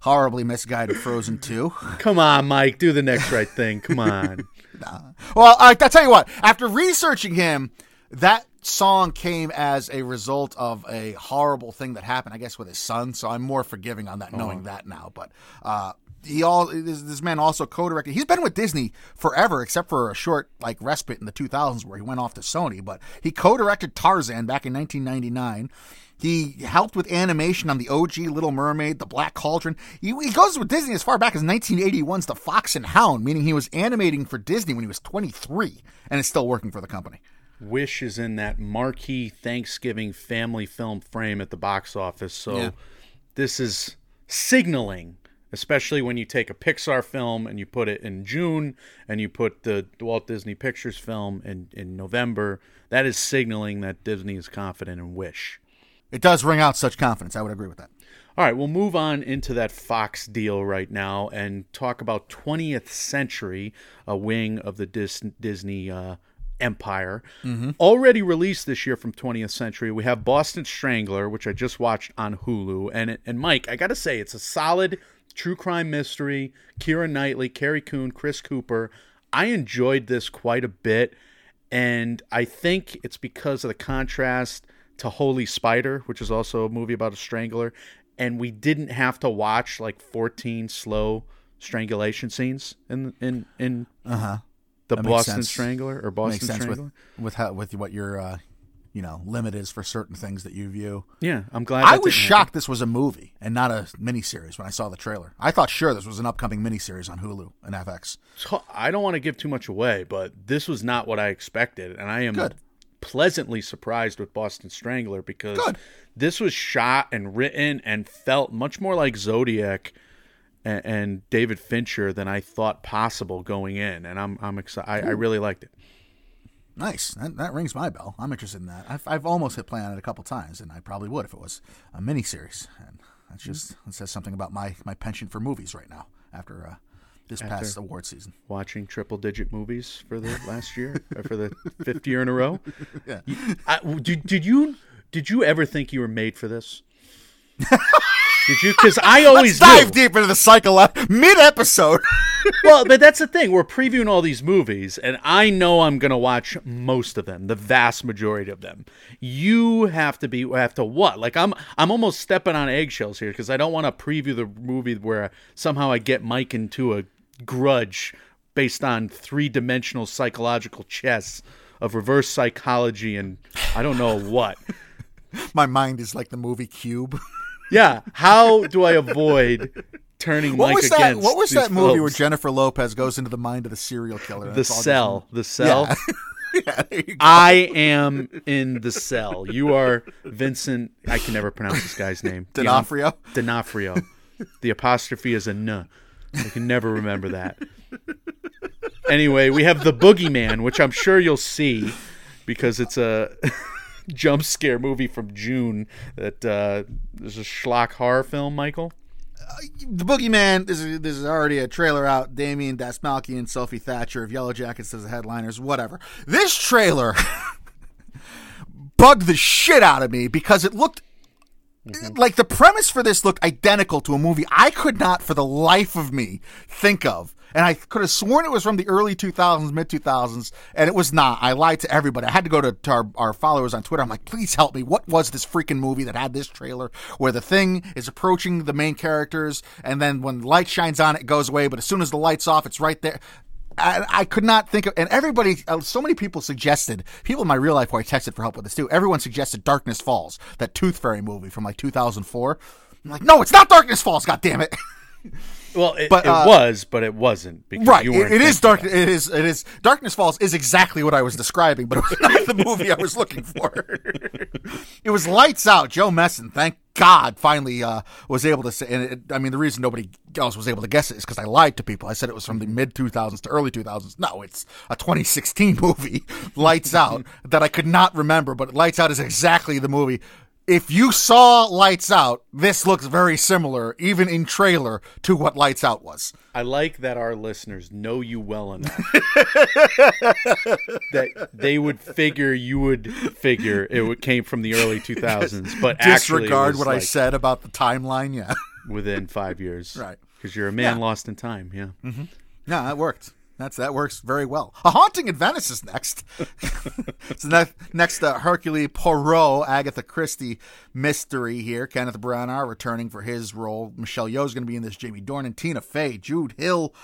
horribly misguided Frozen two. Come on, Mike, do the next right thing. Come on. Well, I, I tell you what. After researching him, that song came as a result of a horrible thing that happened, I guess, with his son. So I'm more forgiving on that, knowing that now. But uh, he all this, this man also co-directed. He's been with Disney forever, except for a short like respite in the 2000s where he went off to Sony. But he co-directed Tarzan back in 1999. He helped with animation on the OG Little Mermaid, The Black Cauldron. He, he goes with Disney as far back as 1981's The Fox and Hound, meaning he was animating for Disney when he was 23 and is still working for the company. Wish is in that marquee Thanksgiving family film frame at the box office. So Yeah. this is signaling, especially when you take a Pixar film and you put it in June and you put the Walt Disney Pictures film in, in November. That is signaling that Disney is confident in Wish. It does ring out such confidence. I would agree with that. All right, we'll move on into that Fox deal right now and talk about 20th Century, a wing of the Dis- Disney uh, empire. Already released this year from 20th Century, we have Boston Strangler, which I just watched on Hulu. And and Mike, I got to say, it's a solid true crime mystery. Keira Knightley, Carrie Coon, Chris Cooper. I enjoyed this quite a bit, and I think it's because of the contrast to Holy Spider, which is also a movie about a strangler, and we didn't have to watch like 14 slow strangulation scenes in in in the Uh-huh. That Boston. Strangler or Boston Makes sense Strangler. with with how, with what your uh, you know limit is for certain things that you view. yeah, I'm glad. I was shocked this was a movie and not a miniseries when I saw the trailer. I thought sure this was an upcoming miniseries on Hulu and FX. happen. I don't want to give too much away, but this was not what I expected, and I am Good. pleasantly surprised with Boston Strangler because Good. this was shot and written and felt much more like Zodiac and, and David Fincher than I thought possible going in, and I'm I'm excited. I, I really liked it. Nice. That, that rings my bell. I'm interested in that. I've, I've almost hit play on it a couple times, and I probably would if it was a miniseries. And that's just that says something about my, my penchant for movies right now after uh, this past award season. watching triple digit movies for the last year or for the fifth year in a row. Yeah. You- I- did, did you did you ever think you were made for this? did you? Because I always Let's dive knew. deep into the cycle mid episode. well, but that's the thing. We're previewing all these movies, and I know I'm going to watch most of them, the vast majority of them. You have to be have to what? Like I'm I'm almost stepping on eggshells here because I don't want to preview the movie where somehow I get Mike into a grudge based on three dimensional psychological chess of reverse psychology and I don't know what. my mind is like the movie Cube. Yeah, how do I avoid turning What Mike was that? against What was that movie where? Jennifer Lopez goes into the mind of the serial killer? the it's all just- cell, the cell. Yeah. yeah, there you go. I am in the cell. You are Vincent. I can never pronounce this guy's name. D'Onofrio? D'Onofrio. The apostrophe is a n. I can never remember that. Anyway, we have the Boogeyman, which I'm sure you'll see because it's a jump scare movie from June. That uh, is a schlock horror film. Michael. the Boogeyman. This is, this is already a trailer out. Damien Dasmalky and Sophie Thatcher of Yellow Jackets as the headliners. Whatever. This trailer bugged the shit out of me because it looked like the premise for this looked identical to a movie I could not, for the life of me, think of. And I could have sworn it was from the early 2000s, mid 2000s, and it was not. I lied to everybody. I had to go to, to our, our followers on Twitter. I'm like, please help me. What was this freaking movie that had this trailer where the thing is approaching the main characters, and then when the light shines on it, goes away, but as soon as the light's off, it's right there. I, I could not think of, and everybody, uh, so many people suggested, people in my real life who I texted for help with this too, everyone suggested Darkness Falls, that Tooth Fairy movie from like 2004. I'm like, no, it's not Darkness Falls, God damn it. Well, it, But, it uh, was, but it wasn't because right. It, it is dark. It is. It is. Darkness Falls is exactly what I was describing, but it was not the movie I was looking for. it was Lights Out. Joe Messon, thank God, finally uh, was able to say. And it, I mean, the reason nobody else was able to guess it is because I lied to people. I said it was from the mid 2000s to early 2000s. No, it's a 2016 movie, Lights Out, that I could not remember. But Lights Out is exactly the movie. If you saw Lights Out, this looks very similar, even in trailer, to what Lights Out was. I like that our listeners know you well enough that they would figure you would figure it came from the early 2000s, but Disregard what I said about the timeline. Yeah, within five years, Right. Because you're a man Yeah. lost in time. Yeah. mm-hmm. yeah, that worked. That's that works very well. A haunting in Venice is next. so ne- next, uh, Hercule Poirot, Agatha Christie mystery here. Kenneth Branagh returning for his role. Michelle Yeoh is going to be in this. Jamie Dornan, Tina Fey, Jude Hill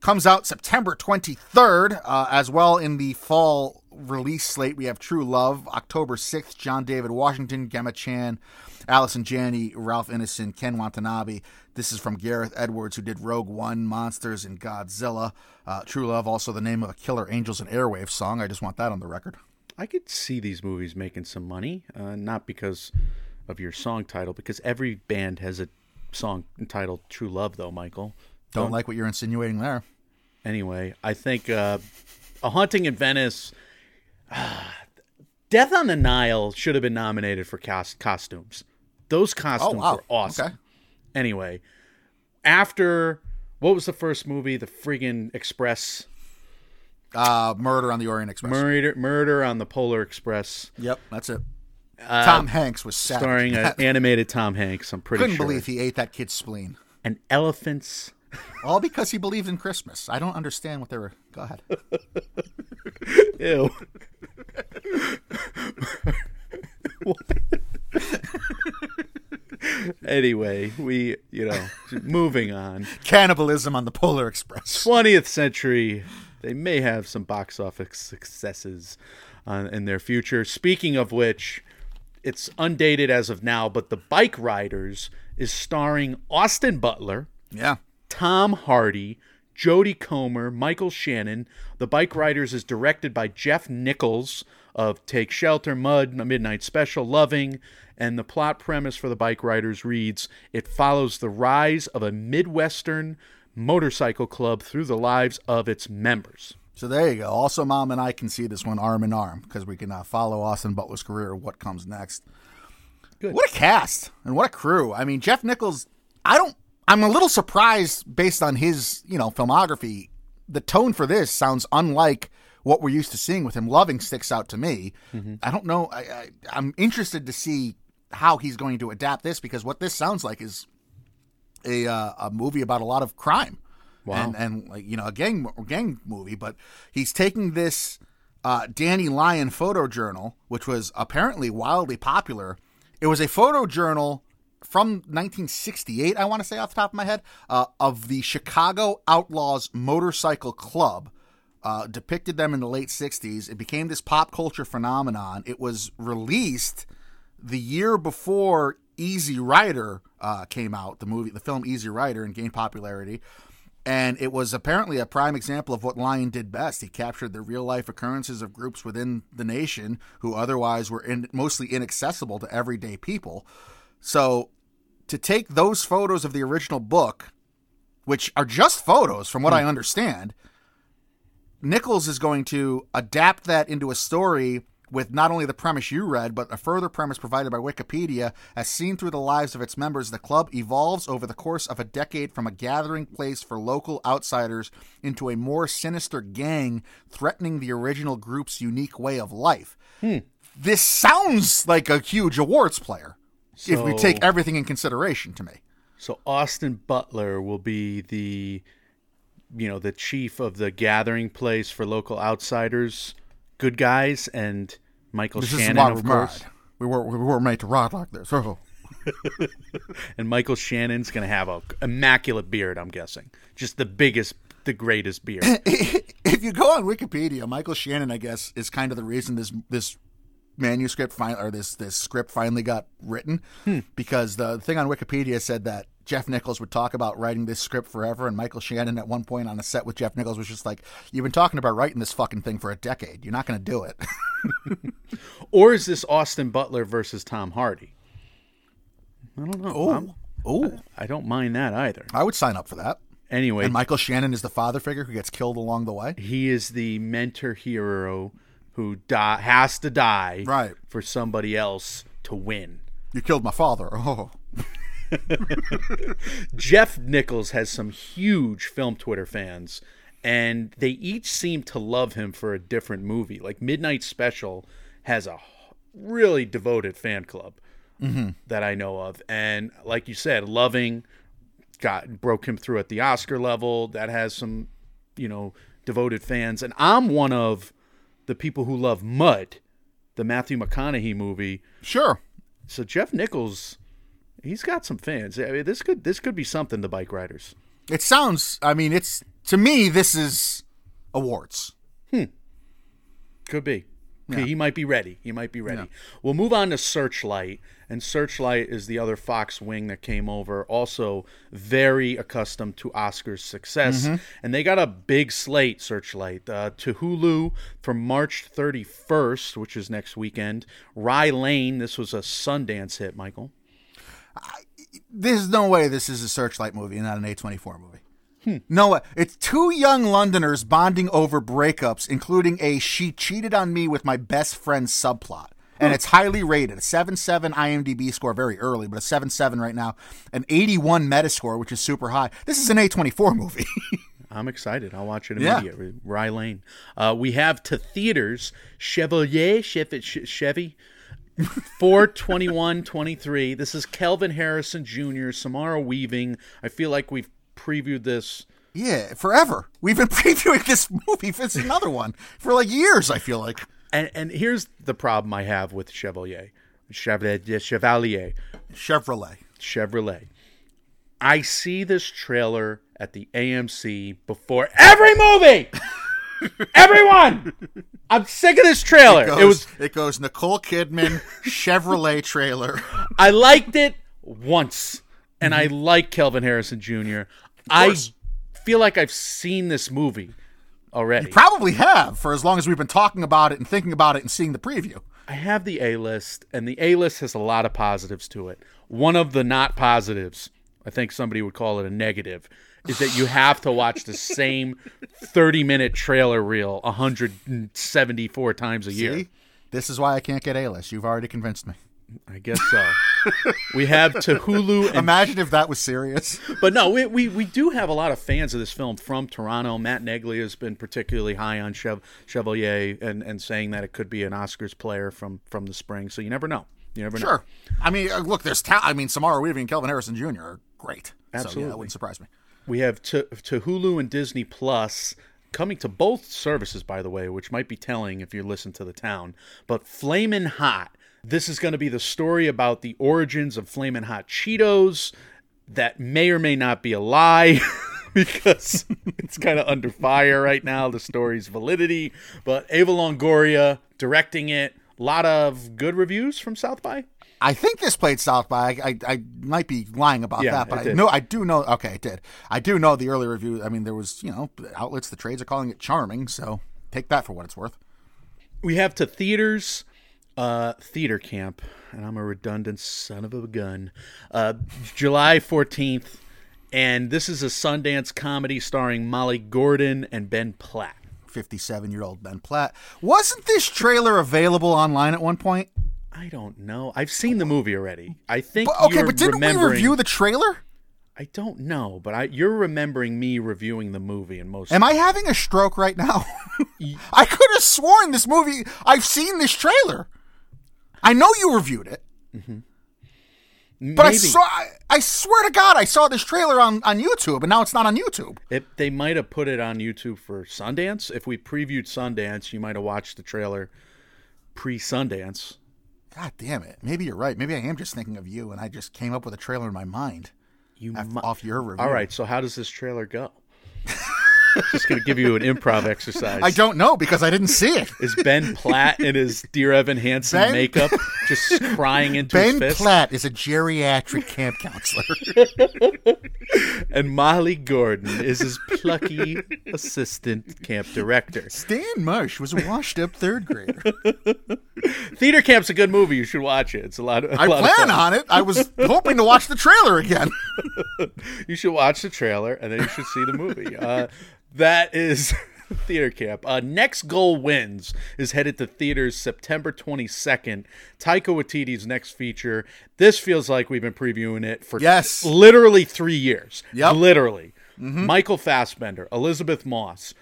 comes out September 23rd. Uh, as well in the fall release slate, we have True Love, October 6th, John David Washington, Gemma Chan, Allison Janney, Ralph Ineson, Ken Watanabe. This is from Gareth Edwards, who did Rogue One, Monsters, and Godzilla. Uh, True Love, also the name of a Killer Angels and Airwaves song. I just want that on the record. I could see these movies making some money, uh, not because of your song title, because every band has a song entitled "True Love," though. Michael, Don't like what you're insinuating there. anyway, I think uh, a haunting in Venice, Death on the Nile should have been nominated for cos- costumes. Those costumes Oh, wow. were awesome. Okay. Anyway, after what was the first movie? The friggin' Express Uh, Murder on the Orient Express. murder, murder on the Polar Express, yep, that's it. Tom Hanks was savage. Uh, starring an animated Tom Hanks. I'm pretty sure. Couldn't sure. believe he ate that kid's spleen. and elephants. All because he believed in Christmas. I don't understand what they were. Go ahead. Ew. anyway, we, you know, moving on. Cannibalism on the Polar Express. 20th century, they may have some box office successes uh, in their future. Speaking of which, it's undated as of now, but The Bike Riders is starring Austin Butler, Yeah. Tom Hardy, Jodie Comer, Michael Shannon. The Bike Riders is directed by Jeff Nichols of Take Shelter, Mud, A Midnight Special, Loving. And the plot premise for The Bike Riders reads It follows the rise of a Midwestern motorcycle club through the lives of its members. So there you go. Also, Mom and I can see this one arm in arm because we can uh, follow Austin Butler's career. What comes next? Good. What a cast and what a crew. I mean, Jeff Nichols. I don't. I'm a little surprised based on his, you know, filmography. The tone for this sounds unlike what we're used to seeing with him. Loving sticks out to me. I don't know. I, I, I'm interested to see how he's going to adapt this because what this sounds like is a uh, a movie about a lot of crime. Wow. And and like you know a gang gang movie, but he's taking this uh, Danny Lyon photo journal, which was apparently wildly popular. It was a photo journal from 1968, I want to say off the top of my head, uh, of the Chicago Outlaws Motorcycle Club. Uh, depicted them in the late 60s. It became this pop culture phenomenon. It was released the year before Easy Rider uh, came out, the movie, the film Easy Rider, and gained popularity. And it was apparently a prime example of what Lyon did best. He captured the real life occurrences of groups within the nation who otherwise were in, mostly inaccessible to everyday people. So to take those photos of the original book, which are just photos from what I understand, Nichols is going to adapt that into a story with not only the premise you read, but a further premise provided by Wikipedia. As seen through the lives of its members, the club evolves over the course of a decade from a gathering place for local outsiders into a more sinister gang threatening the original group's unique way of life. Hmm. This sounds like a huge awards player if we take everything in consideration to me. So Austin Butler will be the you know, the chief of the gathering place for local outsiders, good guys and Michael This Shannon of course. mad. We were we were made to ride like this. Oh. And Michael Shannon's going to have a immaculate beard, I'm guessing. Just the biggest the greatest beard. if you go on Wikipedia, Michael Shannon, I guess, is kind of the reason this this manuscript fin- or this this script finally got written hmm. because the thing on Wikipedia said that Jeff Nichols would talk about writing this script forever, and Michael Shannon at one point on a set with Jeff Nichols was just like, "You've been talking about writing this fucking thing for a decade. You're not going to do it." Or is this Austin Butler versus Tom Hardy? I don't know. I'm- oh, I don't mind that either. I would sign up for that. Anyway, And Michael Shannon is the father figure who gets killed along the way. he is the mentor hero who die, has to die Right. for somebody else to win. You killed my father. Oh, Jeff Nichols has some huge film Twitter fans, and they each seem to love him for a different movie. Like Midnight Special has a really devoted fan club mm-hmm. that I know of, and like you said, loving got broke him through at the Oscar level. That has some, you know, devoted fans, and I'm one of the people who love Mud, the Matthew McConaughey movie. sure. So Jeff Nichols, he's got some fans. I mean, this could this could be something to bike riders. It sounds. I mean, it's to me. This is awards. Hmm. Could be. Okay, He might be ready. He might be ready. We'll move on to Searchlight, and Searchlight is the other Fox wing that came over, also very accustomed to Oscar's success, and they got a big slate. Searchlight uh, to Hulu from March 31st, which is next weekend. Rye Lane. This was a Sundance hit, Michael. There's no way this is a Searchlight movie and not an A24 movie. No. It's two young Londoners bonding over breakups, including a "she cheated on me with my best friend" subplot. And it's highly rated. A 7.7 IMDb score, very early, but a 7.7 right now. An 81 Metascore, which is super high. This is an A24 movie. I'm excited. I'll watch it Yeah. immediately. Rye Lane. Uh, we have to theaters Chevalier Chevy, Chevy 421 23. This is Kelvin Harrison Jr., Samara Weaving. I feel like we've previewed this. yeah, forever. We've been previewing this movie. It's another one for like years, I feel like. And, and here's the problem I have with Chevalier. Chevalier, Chevalier, Chevrolet. Chevrolet. I see this trailer at the AMC before every movie. Everyone, I'm sick of this trailer. Goes, it was it goes Nicole Kidman Chevrolet trailer. I liked it once, and I mm-hmm. like Kelvin Harrison Jr. I feel like I've seen this movie already. You Probably have for as long as we've been talking about it and thinking about it and seeing the preview. I have the A list, and the A list has a lot of positives to it. One of the not positives, I think somebody would call it a negative, is that you have to watch the same 30 minute trailer reel 174 times a year. See? This is why I can't get A list. You've already convinced me. I guess so. we have to Hulu and Imagine if that was serious. But no, we, we we do have a lot of fans of this film from Toronto. Matt Neglia has been particularly high on Chev- Chevalier and, and saying that it could be an Oscars player from from the spring. So you never know. You never know. Sure. I mean, uh, look, there's ta- I mean, Samara Weaving and Kelvin Harrison Jr. are great. So, yeah, Absolutely. that wouldn't surprise me. We have to to Hulu and Disney Plus coming to both services, by the way, which might be telling if you listen to the town. But Flamin' Hot. This is going to be the story about the origins of Flamin' Hot Cheetos. That may or may not be a lie. because it's kind of under fire right now, the story's validity. But Eva Longoria directing it. A lot of good reviews from South by. I think this played South by. I, I, I might be lying about Yeah, that, but I know I do know. Okay, it did. I do know the early review. I mean, there was you know outlets, the trades are calling it charming. So take that for what it's worth. we have to theaters uh theater camp and i'm a redundant son of a gun uh july 14th and this is a sundance comedy starring molly gordon and ben platt 57 year old Ben Platt. Wasn't this trailer available online at one point? i don't know i've seen the movie already i think But, okay, but didn't we review the trailer? i don't know but i you're remembering me reviewing the movie and most Am I having a stroke right now? I could have sworn this movie. I've seen this trailer. I know you reviewed it, mm-hmm. but I saw. I, I swear to God, I saw this trailer on on YouTube, and now it's not on YouTube. It, they might have put it on YouTube for Sundance. If we previewed Sundance, you might have watched the trailer pre Sundance. God damn it! Maybe you're right. Maybe I am just thinking of you, and I just came up with a trailer in my mind You af- mu- off your review. All right, so how does this trailer go? Just going to give you an improv exercise. I don't know because I didn't see it. Is Ben Platt in his Dear Evan Hansen Ben- makeup just crying into his Ben? Platt is a geriatric camp counselor. And Molly Gordon is his plucky assistant camp director. Stan Marsh was a washed-up third grader. Theater Camp's a good movie. You should watch it. It's a lot. A I lot of plan fun. on it. I was hoping to watch the trailer again. You should watch the trailer and then you should see the movie. Uh, that is Theater Camp. Uh, Next Goal Wins is headed to theaters September 22nd. Taika Waititi's next feature. This feels like we've been previewing it for Yes. literally three years. Yep. Literally. Michael Fassbender, Elisabeth Moss.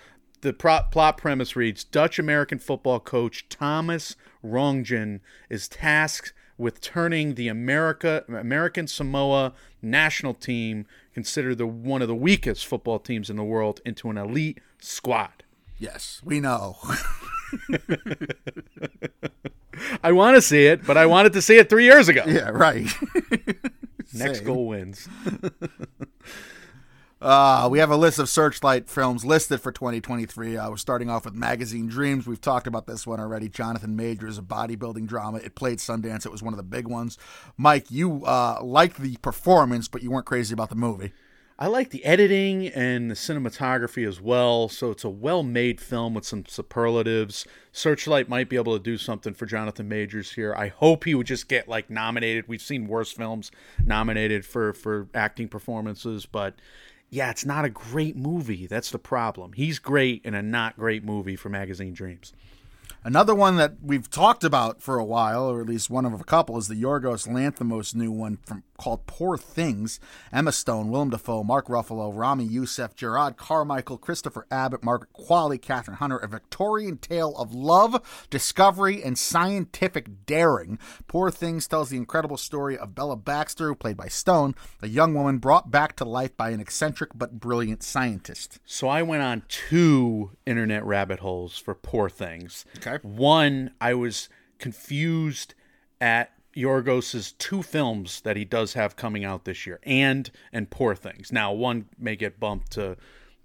The pro- plot premise reads Dutch American football coach Thomas Rongen is tasked with turning the America American Samoa national team, considered the one of the weakest football teams in the world, into an elite squad. Yes, we know. I want to see it, but I wanted to see it three years ago. yeah, right. Next goal wins. Uh, we have a list of Searchlight films listed for 2023. Uh, we're starting off with Magazine Dreams. We've talked about this one already. Jonathan Majors, a bodybuilding drama. It played Sundance. It was one of the big ones. Mike, you uh, liked the performance, but you weren't crazy about the movie. I like the editing and the cinematography as well. So it's a well made film with some superlatives. Searchlight might be able to do something for Jonathan Majors here. I hope he would just get like nominated. We've seen worse films nominated for, for acting performances, but yeah, it's not a great movie. That's the problem. He's great in a not great movie for Magazine Dreams. Another one that we've talked about for a while, or at least one of a couple, is the Yorgos Lanthimos new one from called Poor Things. Emma Stone, Willem Dafoe, Mark Ruffalo, Ramy Youssef, Jerrod Carmichael, Christopher Abbott, Margaret Qualley, Kathryn Hunter, a Victorian tale of love, discovery, and scientific daring. Poor Things tells the incredible story of Bella Baxter, played by Stone, a young woman brought back to life by an eccentric but brilliant scientist. So I went on two internet rabbit holes for Poor Things. Okay. One, I was confused at Yorgos's two films that he does have coming out this year, and and Poor Things. Now, one may get bumped to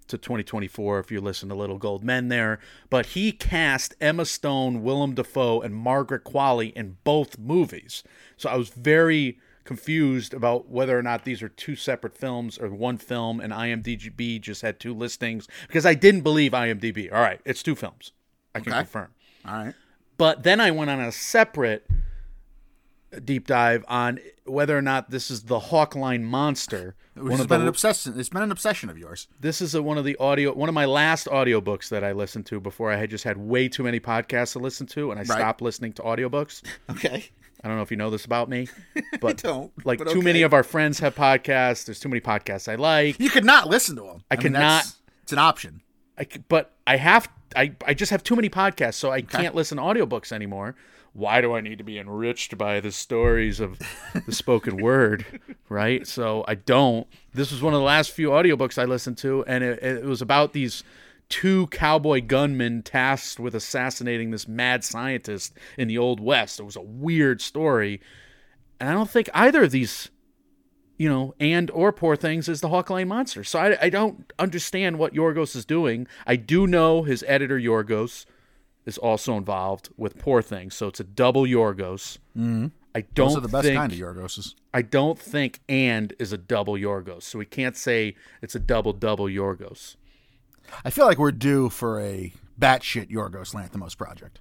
to 2024 if you listen to Little Gold Men there, but he cast Emma Stone, Willem Dafoe, and Margaret Qualley in both movies. So I was very confused about whether or not these are two separate films or one film, and IMDb just had two listings because I didn't believe IMDb. All right, it's two films. I can Okay. confirm. All right. But then I went on a separate deep dive on whether or not this is the Hawkline monster. Which one has of been the- an obsession. It's been an obsession of yours. this is a, one of the audio, one of my last audiobooks that I listened to before I had just had way too many podcasts to listen to, and I stopped listening to audiobooks. Okay. I don't know if you know this about me, but don't, like but too many of our friends have podcasts. There's too many podcasts I like. You could not listen to them. I mean, could that's- not- It's an option. I but I have I I just have too many podcasts, so I can't listen to audiobooks anymore. Why do I need to be enriched by the stories of the spoken word, right? So I don't. This was one of the last few audiobooks I listened to, and it, it was about these two cowboy gunmen tasked with assassinating this mad scientist in the old west. It was a weird story, and I don't think either of these you know, and or Poor Things is the Hawkline monster. So I, I don't understand what Yorgos is doing. I do know his editor Yorgos is also involved with Poor Things, so it's a double Yorgos. Mm-hmm. I don't Those are the best think, kind of Yorgoses. I don't think and is a double Yorgos, so we can't say it's a double double Yorgos. I feel like we're due for a batshit Yorgos Lanthimos project.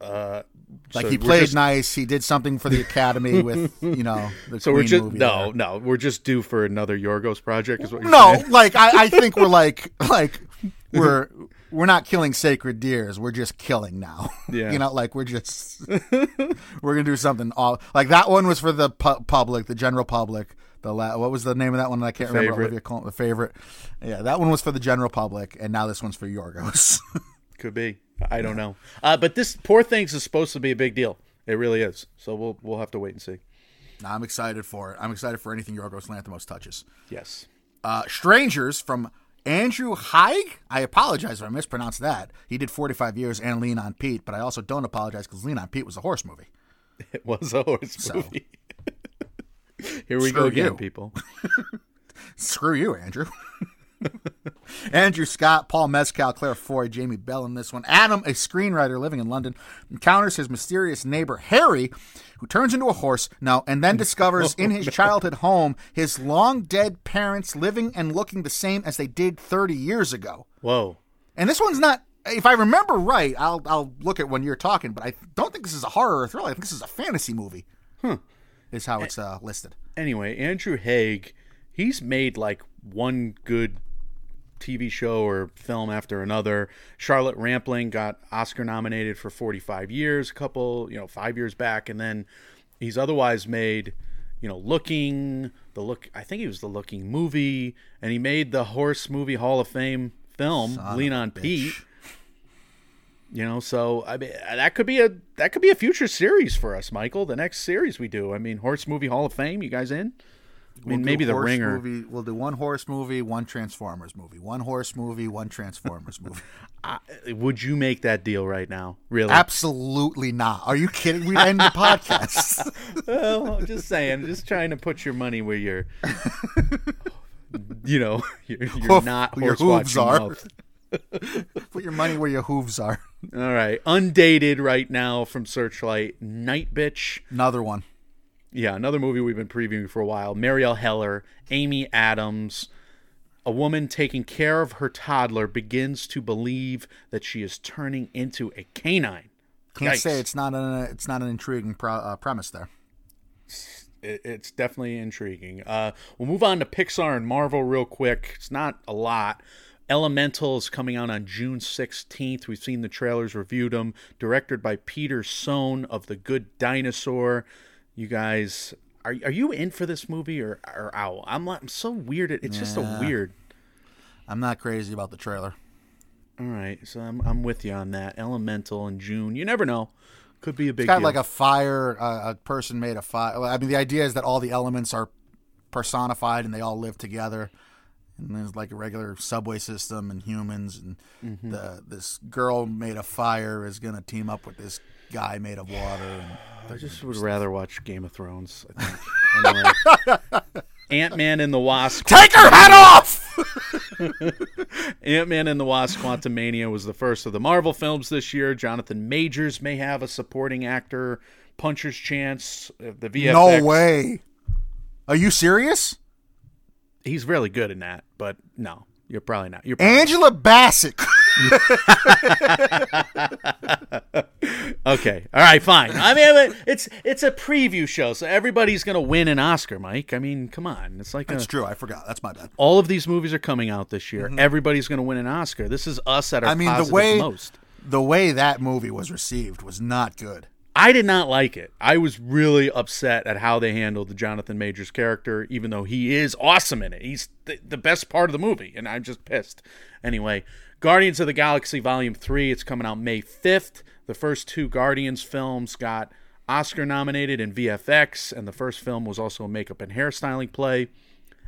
Like so he played just- nice. He did something for the Academy with you know the So we're just no, there. no, we're just due for another Yorgos project. Is what you're no. saying? Like I, I think we're like like we're we're not killing sacred deers. We're just killing now. Yeah. you know, like we're just we're gonna do something all like that one was for the pu- public, the general public. The la- what was the name of that one? I can't remember. Favorite. Olivia Colman, the favorite. Yeah, that one was for the general public, and now this one's for Yorgos. Could be. I don't know. Uh, but this Poor Things is supposed to be a big deal. It really is. So we'll we'll have to wait and see. I'm excited for it. I'm excited for anything Yorgos Lanthimos touches. Yes. Uh, Strangers from Andrew Haigh. I apologize if I mispronounced that. He did 45 years and Lean on Pete, but I also don't apologize because Lean on Pete was a horse movie. It was a horse movie. Here we Screw go again, you. people. Screw you, Andrew. Andrew Scott, Paul Mescal, Claire Foy, Jamie Bell in this one. Adam, a screenwriter living in London, encounters his mysterious neighbor Harry, who turns into a horse now and then discovers in his childhood home his long dead parents living and looking the same as they did 30 years ago. Whoa. And this one's not. If I remember right, I'll I'll look at when you're talking, but I don't think this is a horror or thriller. I think this is a fantasy movie. Huh. Is how it's uh, listed. Anyway, Andrew Haigh, he's made like one good TV show or film after another. Charlotte Rampling got Oscar nominated for 45 years, a couple, you know, five years back, and then he's otherwise made, you know, Looking, the look. I think he was the Looking movie, and he made the Horse Movie Hall of Fame film, Son Lean on bitch. Pete. You know, so I mean that could be a that could be a future series for us, Michael. The next series we do. I mean, Horse Movie Hall of Fame. You guys in? I mean, We'll maybe the horse Ringer. Movie. We'll do one horse movie, one Transformers movie, one horse movie, one Transformers movie. Would you make that deal right now? Really? Absolutely not. Are you kidding? We end the podcast. well, I'm just saying, just trying to put your money where you're, you know, you're, you're not your hooves are. mouth. Put your money where your hooves are. All right, undated right now from Searchlight, Night Bitch. Another one. Yeah, another movie we've been previewing for a while. Marielle Heller, Amy Adams. A woman taking care of her toddler begins to believe that she is turning into a canine. Can't Yikes. say it's not an it's not an intriguing pro, uh, premise there. it, it's definitely intriguing. Uh, we'll move on to Pixar and Marvel real quick. It's not a lot. Elemental is coming out on June 16th. We've seen the trailers, reviewed them. Directed by Peter Sohn of The Good Dinosaur. You guys, are, are you in for this movie or, or out? I'm, I'm so weird. It- It's just a weird. I'm not crazy about the trailer. All right, so I'm, I'm with you on that. Elemental in June. You never know. Could be a big It's got deal. like a fire. Uh, a person made a fire. I mean, the idea is that all the elements are personified and they all live together. And there's like a regular subway system and humans, and Mm-hmm. the this girl made a fire is gonna team up with this guy made of water. And I just would rather watch Game of Thrones. I think. Anyway. Ant Man and the Wasp. Take her head off. Ant Man and the Wasp: Quantumania was the first of the Marvel films this year. Jonathan Majors may have a supporting actor puncher's chance. Uh, The VFX. no way. Are you serious? He's really good in that, but no, you're probably not. You're probably Angela Bassett. okay. All right, fine. I mean, it's it's a preview show, so everybody's gonna win an Oscar, Mike. I mean, come on. It's like a, That's true. I forgot. That's my bad. all of these movies are coming out this year. Everybody's gonna win an Oscar. This is us at our Mm-hmm. I mean, the way most. the way that movie was received was not good. I did not like it. I was really upset at how they handled the Jonathan Majors character, even though he is awesome in it. He's the, the best part of the movie, and I'm just pissed. Anyway, Guardians of the Galaxy Volume 3, it's coming out May 5th. The first two Guardians films got Oscar nominated in VFX, and the first film was also a makeup and hairstyling play.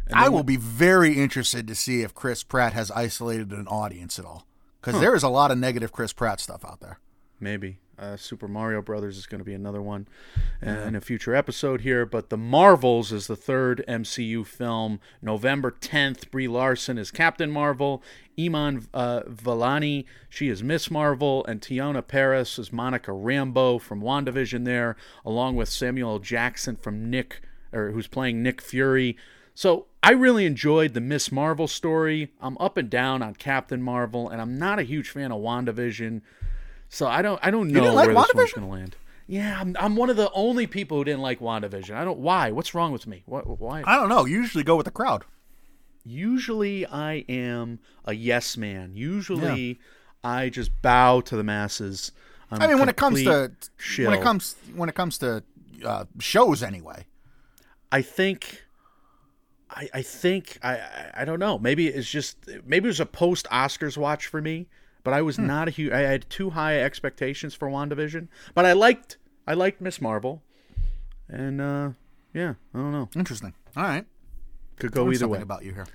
And I will be very interested to see if Chris Pratt has isolated an audience at all, because there is a lot of negative Chris Pratt stuff out there. maybe uh, Super Mario Brothers is going to be another one uh, in a future episode here. But The Marvels is the third MCU film. November 10th, Brie Larson is Captain Marvel, Iman uh, Vellani, she is Miss Marvel, and Teyonah Parris is Monica Rambeau from WandaVision there, along with Samuel Jackson from Nick, or who's playing Nick Fury. So I really enjoyed the Miss Marvel story. I'm up and down on Captain Marvel, and I'm not a huge fan of WandaVision. So I don't I don't know like where this one's going to land. Yeah, I'm, I'm one of the only people who didn't like WandaVision. I don't why. What's wrong with me? What why? I don't know. You usually go with the crowd. Usually I am a yes man. Usually I just bow to the masses. I'm I mean, when it comes to when it comes when it comes to uh, shows, anyway. I think I, I think I, I I don't know. Maybe it's just maybe it was a post Oscars watch for me, but I was Hmm. not a huge. I had too high expectations for WandaVision, but I liked I liked Miss Marvel, and uh, yeah, I don't know. Interesting. All right. Could go either way. about you here.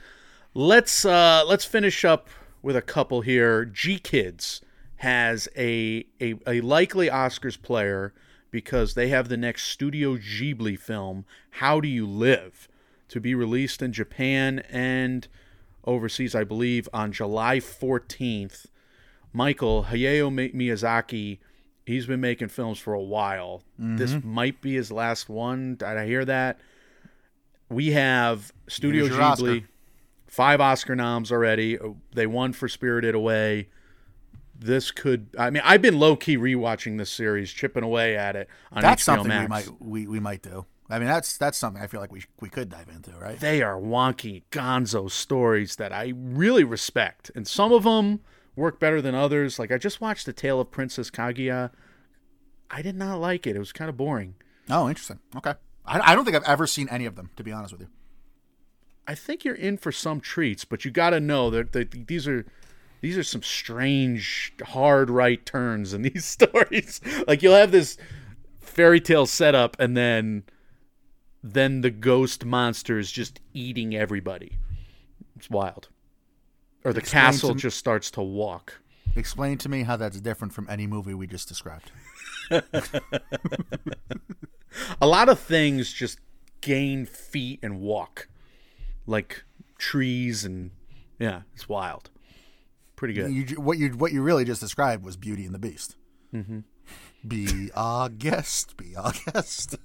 Let's uh, let's finish up with a couple here. GKIDS has a, a a likely Oscars player because they have the next Studio Ghibli film, How Do You Live, to be released in Japan and overseas, I believe, on July 14th. Michael Hayao Miyazaki, he's been making films for a while. Mm-hmm. This might be his last one. Did I hear that? We have Studio Ghibli, Oscar. five Oscar noms already. They won for Spirited Away. This could. I mean, I've been low key rewatching this series, chipping away at it on That's HBO something Max. we might we, we might do. I mean, that's that's something I feel like we we could dive into, right? They are wonky gonzo stories that I really respect, and some of them work better than others. Like I just watched The Tale of Princess Kaguya. I did not like it. It was kind of boring. Oh, interesting. Okay. I, I don't think I've ever seen any of them, to be honest with you. I think you're in for some treats, but you got to know that, that these are these are some strange, hard right turns in these stories. like you'll have this fairy tale setup, and then then the ghost monster is just eating everybody. It's wild. Or the Explain castle just starts to walk. Explain to me how that's different from any movie we just described. a lot of things just gain feet and walk, like trees and yeah, it's wild. Pretty good. You, what you what you really just described was Beauty and the Beast. Mm-hmm. Be a guest. Be a guest.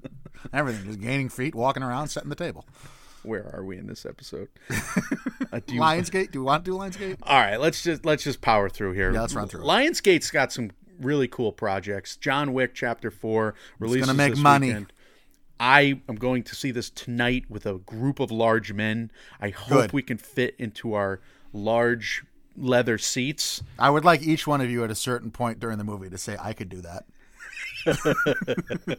Everything just gaining feet, walking around, setting the table. Where are we in this episode? Uh, do you, Lionsgate. Do we want to do Lionsgate? All right, let's just let's just power through here. Yeah, let's run through. Lionsgate's got some really cool projects. John Wick Chapter Four releases going to make money. Weekend. I am going to see this tonight with a group of large men. I hope Good. we can fit into our large leather seats. I would like each one of you at a certain point during the movie to say, "I could do that."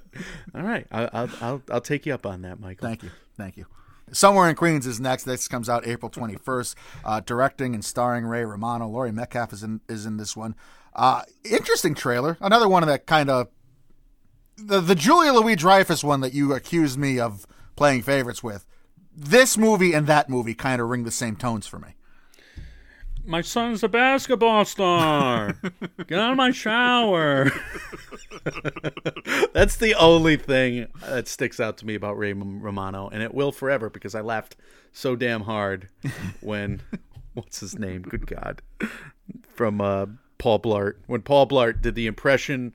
All right, I'll, I'll I'll take you up on that, Michael. Thank you, thank you. Somewhere in Queens is next. This comes out April 21st. Uh, directing and starring Ray Romano. Laurie Metcalf is in is in this one. Uh, interesting trailer. Another one of that kind of the the Julia Louis Dreyfus one that you accused me of playing favorites with. This movie and that movie kind of ring the same tones for me. My son's a basketball star. Get out of my shower. That's the only thing that sticks out to me about Ray Romano, and it will forever because I laughed so damn hard when what's his name? Good God, from uh, Paul Blart when Paul Blart did the impression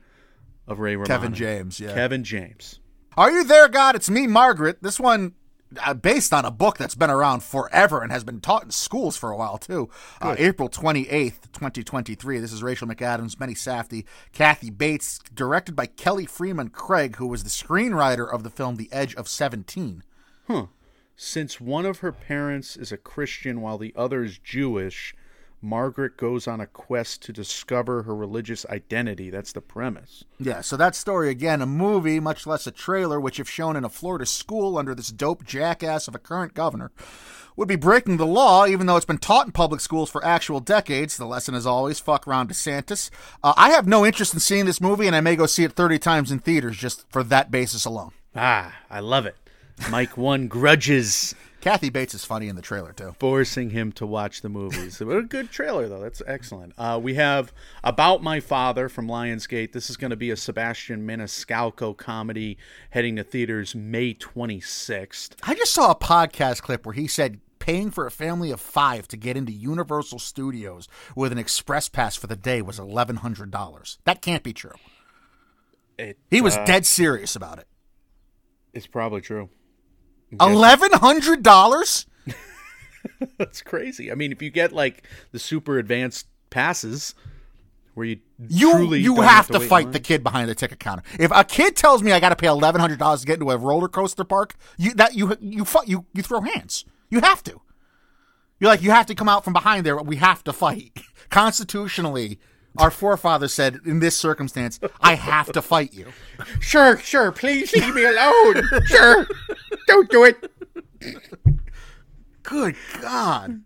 of Ray Romano. Kevin James, yeah. Kevin James. Are you there, God? It's me, Margaret. This one based on a book that's been around forever and has been taught in schools for a while too. Uh, April twenty eighth, twenty twenty three. This is Rachel McAdams, Benny Safdie, Kathy Bates, directed by Kelly Fremon Craig, who was the screenwriter of the film The Edge of Seventeen. Huh. Since one of her parents is a Christian while the other is Jewish, Margaret goes on a quest to discover her religious identity. That's the premise. Yeah, so that story again, a movie, much less a trailer, which, if shown in a Florida school under this dope jackass of a current governor, would be breaking the law, even though it's been taught in public schools for actual decades. The lesson is always fuck Ron DeSantis. Uh, I have no interest in seeing this movie, and I may go see it 30 times in theaters just for that basis alone. Ah, I love it. Mike One grudges. Kathy Bates is funny in the trailer too. Forcing him to watch the movies. but a good trailer though. That's excellent. Uh, we have About My Father from Lionsgate. This is going to be a Sebastian Maniscalco comedy heading to theaters May 26th. I just saw a podcast clip where he said paying for a family of five to get into Universal Studios with an express pass for the day was eleven hundred dollars. That can't be true. It, he was uh, dead serious about it. It's probably true. Eleven hundred dollars. That's crazy. I mean, if you get like the super advanced passes, where you you you have, have to, fight the kid behind the ticket counter. If a kid tells me I got to pay eleven hundred dollars to get into a roller coaster park, you that you you you you throw hands. You have to. You're like you have to come out from behind there. We have to fight constitutionally. Our forefathers said, in this circumstance, I have to fight you. Sure, sure. Please leave me alone. sure. Don't do it. Good God.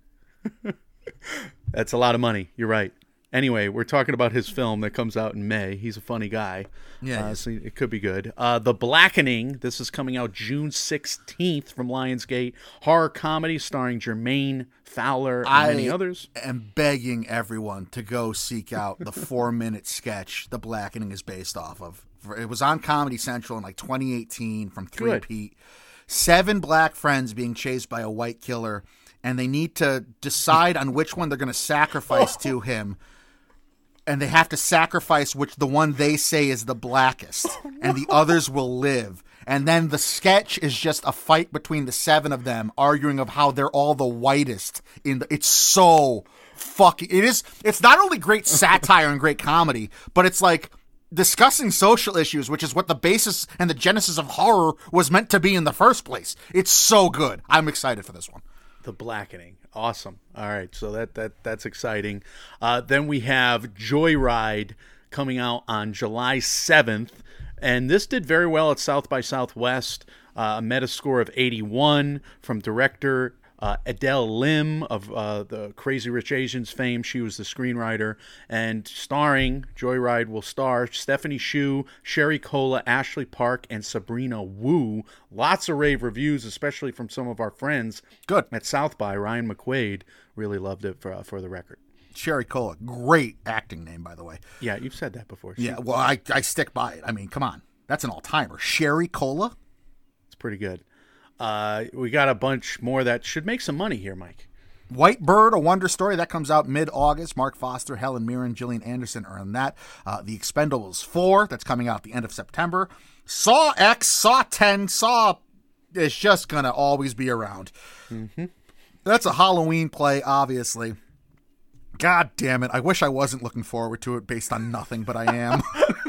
That's a lot of money. You're right. Anyway, we're talking about his film that comes out in May. He's a funny guy. Yeah. Uh, so it could be good. Uh, the Blackening. This is coming out June 16th from Lionsgate. Horror comedy starring Jermaine Fowler and I many others. am begging everyone to go seek out the four minute sketch The Blackening is based off of. It was on Comedy Central in like 2018 from Three Good. Pete. Seven black friends being chased by a white killer and they need to decide on which one they're going to sacrifice to him. And they have to sacrifice which the one they say is the blackest, and the others will live. And then the sketch is just a fight between the seven of them, arguing of how they're all the whitest. In the, it's so fucking. It is. It's not only great satire and great comedy, but it's like discussing social issues, which is what the basis and the genesis of horror was meant to be in the first place. It's so good. I'm excited for this one. The blackening, awesome. All right, so that that that's exciting. Uh, then we have Joyride coming out on July seventh, and this did very well at South by Southwest. Uh, a Metascore of 81 from director uh, Adele Lim of uh, the Crazy Rich Asians fame. She was the screenwriter. And starring, Joyride will star Stephanie Hsu, Sherry Cola, Ashley Park, and Sabrina Wu. Lots of rave reviews, especially from some of our friends. Good. At South by, Ryan McQuaid really loved it for, uh, for the record. Sherry Cola, great acting name, by the way. Yeah, you've said that before. She, Yeah, well, I, I stick by it. I mean, come on. That's an all timer. Sherry Cola? It's pretty good. Uh, we got a bunch more that should make some money here, Mike. White Bird, a wonder story that comes out mid August. Marc Forster, Helen Mirren, Gillian Anderson are in that. Uh, the Expendables 4, that's coming out the end of September. Saw X, Saw 10, Saw is just going to always be around. That's a Halloween play, obviously. God damn it. I wish I wasn't looking forward to it based on nothing, but I am.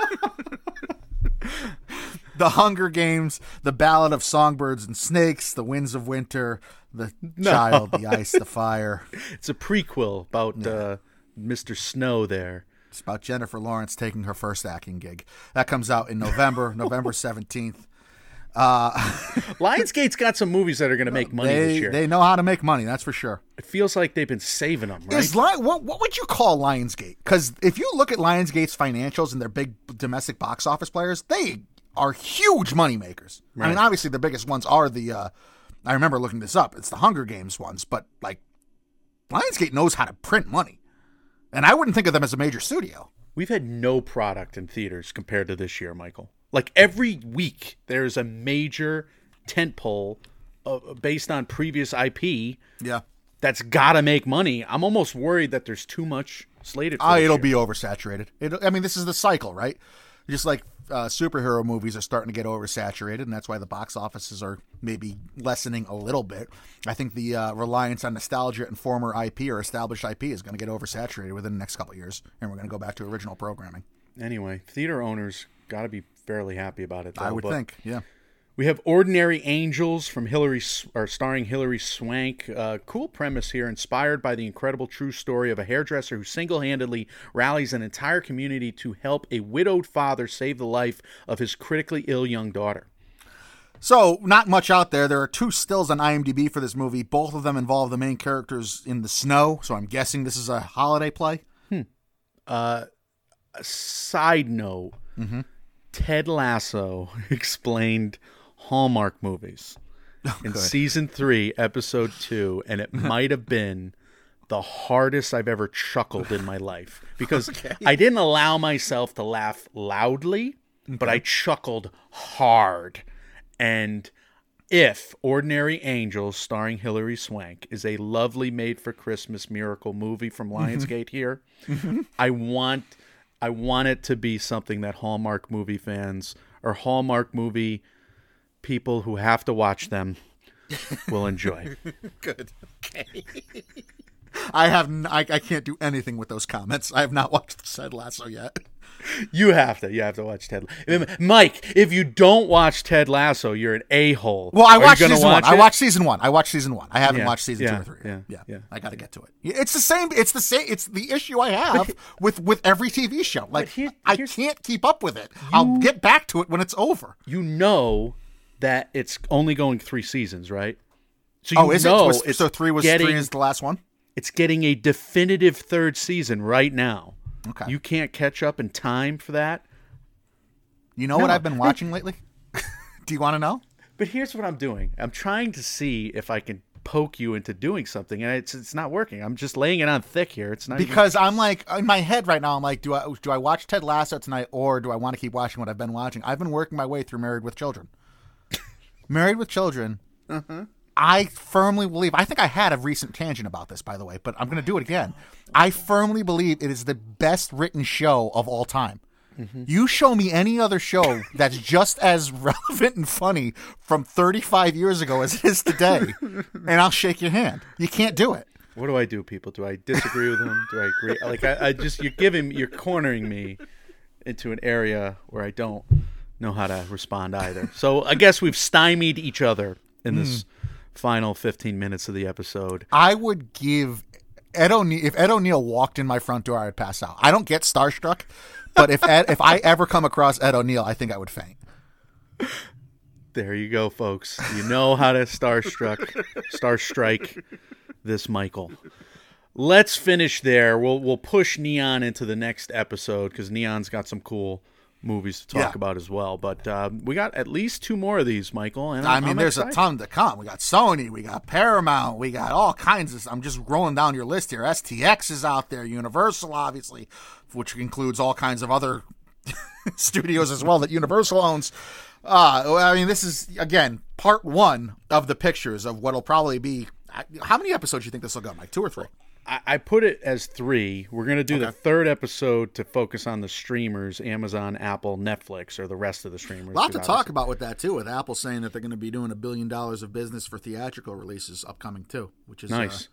the Hunger Games, the Ballad of Songbirds and Snakes, the Winds of Winter, the Child, the Ice, the Fire. It's a prequel about uh, Mr. Snow there. It's about Jennifer Lawrence taking her first acting gig. That comes out in November, November 17th. Lionsgate's got some movies that are going to make money this They, year. they know how to make money, that's for sure. it feels like they've been saving them, right? Is Lion, what, what would you call Lionsgate? Because if you look at Lionsgate's financials and their big domestic box office players, they are huge moneymakers. I mean, obviously the biggest ones are the. Uh, I remember looking this up. It's the Hunger Games ones, but like Lionsgate knows how to print money, and I wouldn't think of them as a major studio. We've had no product in theaters compared to this year, Michael. Like every week, there's a major tentpole uh, based on previous IP Yeah. that's got to make money. I'm almost worried that there's too much slated. For Uh, it'll year. be oversaturated. It, I mean, this is the cycle, right? Just like uh, superhero movies are starting to get oversaturated, and that's why the box offices are maybe lessening a little bit. I think the uh, reliance on nostalgia and former IP or established IP is going to get oversaturated within the next couple of years, and we're going to go back to original programming. anyway. Theater owners got to be fairly happy about it. Though, I would think, yeah. We have Ordinary Angels from Hilary, or starring Hilary Swank. Uh, cool premise here, inspired by the incredible true story of a hairdresser who single-handedly rallies an entire community to help a widowed father save the life of his critically ill young daughter. So, not much out there. There are two stills on IMDb for this movie. Both of them involve the main characters in the snow, so I'm guessing this is a holiday play. Side note: Hmm. Ted Lasso explained Hallmark movies oh, in season three, episode two, and it might have been the hardest I've ever chuckled in my life because I didn't allow myself to laugh loudly, but I chuckled hard. And if Ordinary Angels, starring Hilary Swank, is a lovely made for Christmas miracle movie from mm-hmm. Lionsgate here, mm-hmm. I want I want it to be something that Hallmark movie fans or Hallmark movie people who have to watch them will enjoy. Good. Okay. I have n- I, I can't do anything with those comments. I have not watched Ted Lasso yet. You have to. You have to watch Ted. Mike, if you don't watch Ted Lasso, you're an a hole. Well, I watched season one. I watched season one. I watched season one. I haven't Yeah, watched season yeah, two or three. yeah, yeah, yeah. I got to get to it. It's the same. It's the same. It's the issue I have with with every TV show. Like here- I can't keep up with it. I'll get back to it when it's over. You know that it's only going three seasons, right? So oh, you Oh, is know it? Was, it's so three was getting, three is the last one. It's getting a definitive third season right now. Okay. You can't catch up in time for that. You know what I've been watching lately? Do you want to know? But here's what I'm doing. I'm trying to see if I can poke you into doing something, and it's it's not working. I'm just laying it on thick here. It's not even- Because I'm like in my head right now. I'm like, do I do I watch Ted Lasso tonight, or do I want to keep watching what I've been watching? I've been working my way through Married with Children. Married with Children I firmly believe. I think I had a recent tangent about this, by the way, but I'm going to do it again. I firmly believe it is the best written show of all time. Mm-hmm. You show me any other show that's just as relevant and funny from 35 years ago as it is today, and I'll shake your hand. You can't do it. What do I do, people? Do I disagree with him? Do I agree? Like I, I just you're giving you're cornering me into an area where I don't know how to respond either. So I guess we've stymied each other in this mm. final 15 minutes of the episode. I would give Ed O'Neill if Ed O'Neill walked in my front door, I'd pass out. I don't get starstruck, but if Ed, if I ever come across Ed O'Neill, I think I would faint. There you go, folks. You know how to starstruck, star strike this Michael. Let's finish there. We'll we'll push Neon into the next episode because Neon's got some cool movies to talk yeah. about as well. But uh, we got at least two more of these, Michael. And I'm, i mean, I'm there's excited. a ton to come. We got Sony, we got Paramount, we got all kinds of. I'm just rolling down your list here. STX is out there, Universal, obviously, which includes all kinds of other studios as well that Universal owns. Uh, I mean, this is again part one of the pictures of what'll probably be. How many episodes do you think this will go, Mike? Two or three? I, put it as three. We're going to do okay. the third episode to focus on the streamers Amazon, Apple, Netflix, or the rest of the streamers. A lot to talk about with that, too, with Apple saying that they're going to be doing a billion dollars of business for theatrical releases upcoming, too, which is uh, nice.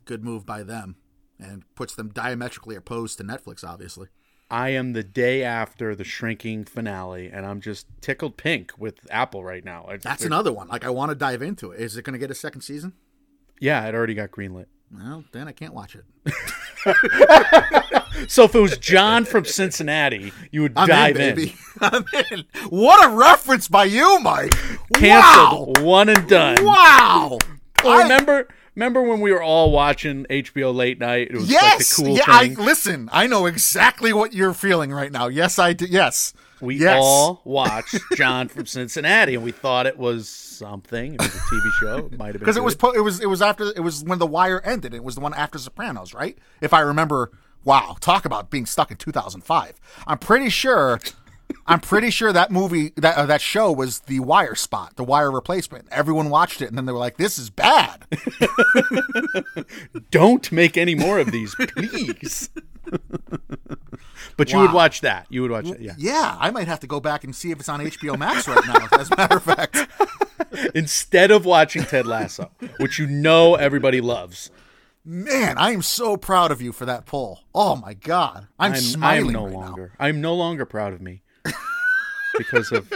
a good move by them and puts them diametrically opposed to Netflix, obviously. I am the day after the shrinking finale, and I'm just tickled pink with Apple right now. That's another one. Like, I want to dive into it. Is it going to get a second season? Yeah, it already got greenlit. Well, then I can't watch it. so if it was John from Cincinnati, you would I'm dive in, in. I'm in. What a reference by you, Mike. Canceled. Wow. One and done. Wow. Well, remember remember when we were all watching HBO late night? It was yes. like the cool yeah, thing. I, listen, I know exactly what you're feeling right now. Yes, I do. Yes. We yes. all watched John from Cincinnati, and we thought it was something. It was a TV show. It might have been because it was po- it was it was after it was when The Wire ended. It was the one after Sopranos, right? If I remember. Wow, talk about being stuck in 2005. I'm pretty sure. I'm pretty sure that movie that uh, that show was the Wire spot, the Wire replacement. Everyone watched it, and then they were like, "This is bad." Don't make any more of these, please. But wow. you would watch that. You would watch it. Yeah. Yeah, I might have to go back and see if it's on HBO Max right now. as a matter of fact. Instead of watching Ted Lasso, which you know everybody loves. Man, I am so proud of you for that poll. Oh my god, I'm, I'm smiling. I'm no right longer. Now. I'm no longer proud of me because of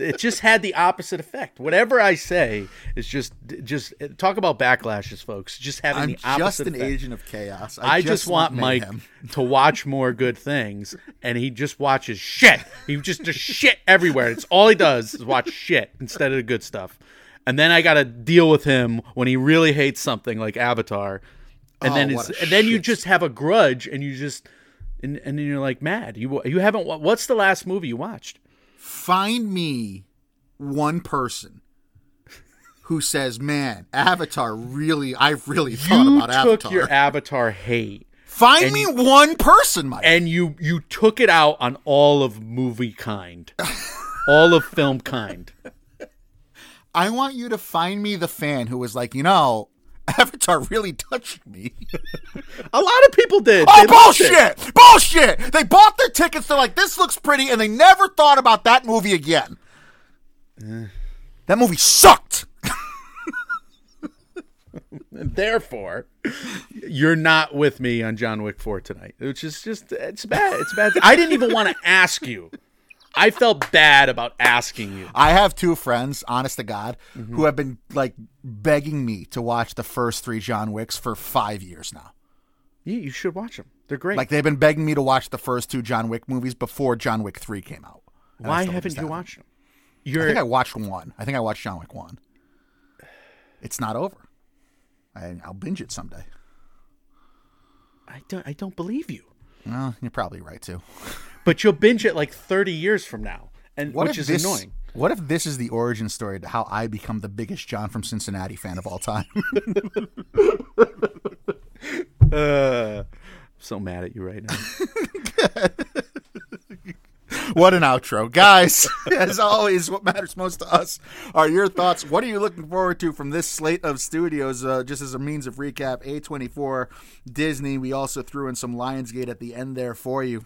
it just had the opposite effect. Whatever I say is just just talk about backlashes, folks. Just having I'm the opposite. just an effect. agent of chaos. I, I just, just, want, Mike to watch more good things, and he just watches shit. He just does shit everywhere. It's all he does is watch shit instead of the good stuff. And then I got to deal with him when he really hates something like Avatar, and oh, then it's and then you just have a grudge, and you just and and then you're like mad. You you haven't. What's the last movie you watched? find me one person who says, "Man, Avatar really I've really thought you about took Avatar." your Avatar hate. Find me you, one person, Mike. And you you took it out on all of movie kind. all of film kind. I want you to find me the fan who was like, "You know, Avatar really touched me. a lot of people did. Oh, they bullshit! Bullshit! They bought their tickets. They're like, this looks pretty, and they never thought about that movie again. Uh. That movie sucked. Therefore, you're not with me on John Wick 4 tonight, which is just, it's bad. It's bad. I didn't even want to ask you I felt bad about asking you. I have two friends, honest to God, mm-hmm. who have been like begging me to watch the first three John Wicks for five years now. Yeah, you should watch them. They're great. Like they've been begging me to watch the first two John Wick movies before John Wick three came out. Why haven't you watched them? You're... I think I watched one. I think I watched John Wick one. It's not over. I, will binge it someday. I don't. I don't believe you. Well, you're probably right too. but you'll binge it like 30 years from now, and what which is this, annoying. What if this is the origin story to how I become the biggest John from Cincinnati fan of all time? uh, I'm so mad at you right now. what an outro. Guys, as always, what matters most to us are your thoughts. What are you looking forward to from this slate of studios? Uh, just as a means of recap, A24, Disney. We also threw in some Lionsgate at the end there for you.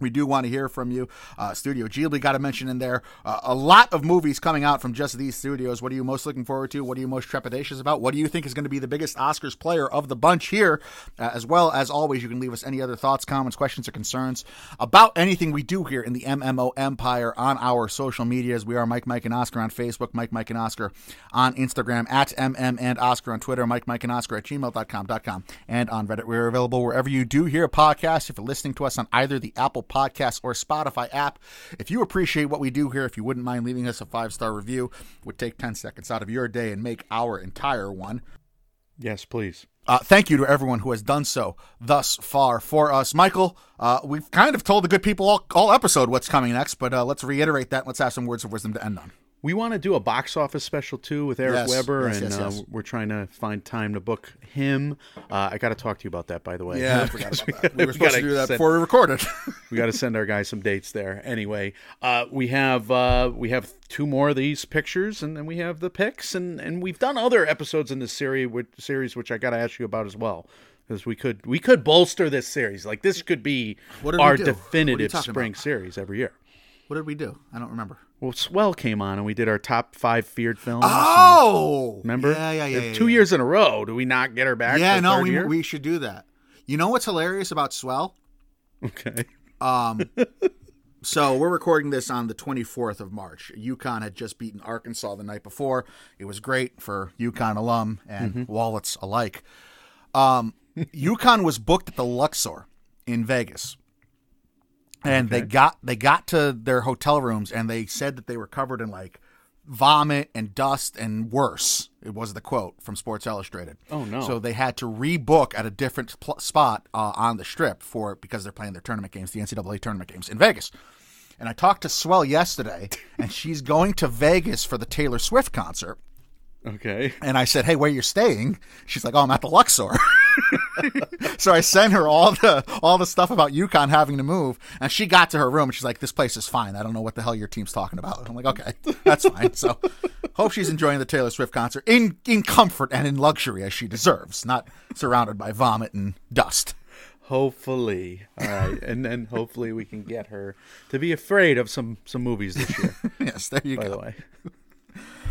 We do want to hear from you. Uh, Studio Ghibli got to mention in there. Uh, a lot of movies coming out from just these studios. What are you most looking forward to? What are you most trepidatious about? What do you think is going to be the biggest Oscars player of the bunch here? Uh, as well as always, you can leave us any other thoughts, comments, questions, or concerns about anything we do here in the MMO Empire on our social medias. We are Mike, Mike, and Oscar on Facebook, Mike, Mike, and Oscar on Instagram, at MM and Oscar on Twitter, Mike, Mike, and Oscar at gmail.com.com, and on Reddit. We're available wherever you do hear podcasts. If you're listening to us on either the Apple Podcast or Spotify app. If you appreciate what we do here, if you wouldn't mind leaving us a five star review, would take 10 seconds out of your day and make our entire one. Yes, please. Uh, thank you to everyone who has done so thus far for us. Michael, uh, we've kind of told the good people all, all episode what's coming next, but uh, let's reiterate that. Let's have some words of wisdom to end on. We want to do a box office special too with Eric Yes, Weber, yes, and yes. Uh, we're trying to find time to book him. Uh, I got to talk to you about that, by the way. I forgot about that. We were supposed gotta do that send- before we recorded. we got to send our guys some dates there. Anyway, uh, we have uh, we have two more of these pictures, and then we have the picks, and, and we've done other episodes in this series, which, series which I got to ask you about as well, because we could we could bolster this series. Like this could be What our do? What are you definitive spring about? series every year. What did we do? I don't remember. Well, Swell came on, and we did our top five feared films. Oh! Remember? Yeah, yeah, yeah. Yeah, Two yeah. years in a row. Do we not get her back? Yeah, no, we, year? we should do that. You know what's hilarious about Swell? okay. Um, so we're recording this on the 24th of March. UConn had just beaten Arkansas the night before. It was great for UConn alum and wallets alike. Um, UConn was booked at the Luxor in Vegas. And they got they got to their hotel rooms and they said that they were covered in like vomit and dust and worse. It was the quote from Sports Illustrated. Oh, no. So they had to rebook at a different pl- spot uh, on the strip for because they're playing their tournament games, the NCAA tournament games in Vegas. And I talked to Swell yesterday, and she's going to Vegas for the Taylor Swift concert. Okay. And I said, "Hey, where you staying?" She's like, "Oh, I'm at the Luxor." so I sent her all the all the stuff about UConn having to move, and she got to her room and she's like, "This place is fine. I don't know what the hell your team's talking about." I'm like, "Okay, that's fine." So hope she's enjoying the Taylor Swift concert in in comfort and in luxury as she deserves, not surrounded by vomit and dust. Hopefully, all right, and then hopefully we can get her to be afraid of some some movies this year. Yes, there you by go. the way,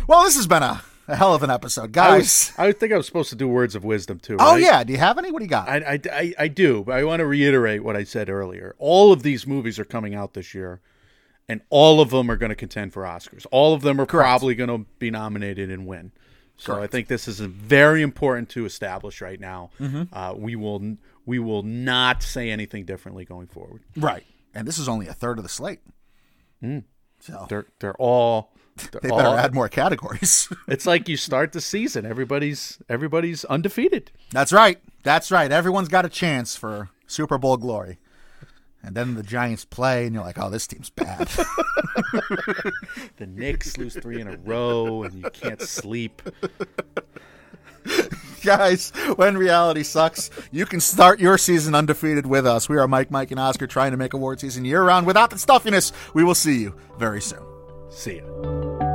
Well, this has been a, a hell of an episode, I guys. was I think I was supposed to do words of wisdom too. oh right? yeah, do you have any? What do you got? I, I, I, I do, but I want to reiterate what I said earlier. All of these movies are coming out this year, and all of them are going to contend for Oscars. All of them are probably going to be nominated and win. So I think this is very important to establish right now. Mm-hmm. Uh, we will we will not say anything differently going forward. right, and this is only a third of the slate. So They're they're all. They all better add more categories. it's like you start the season. Everybody's everybody's undefeated. That's right. That's right. Everyone's got a chance for Super Bowl glory. And then the Giants play, and you're like, oh, this team's bad. The Knicks lose three in a row, and you can't sleep. Guys, when reality sucks, you can start your season undefeated with us. We are Mike, Mike, and Oscar trying to make award season year round without the stuffiness. We will see you very soon. See ya.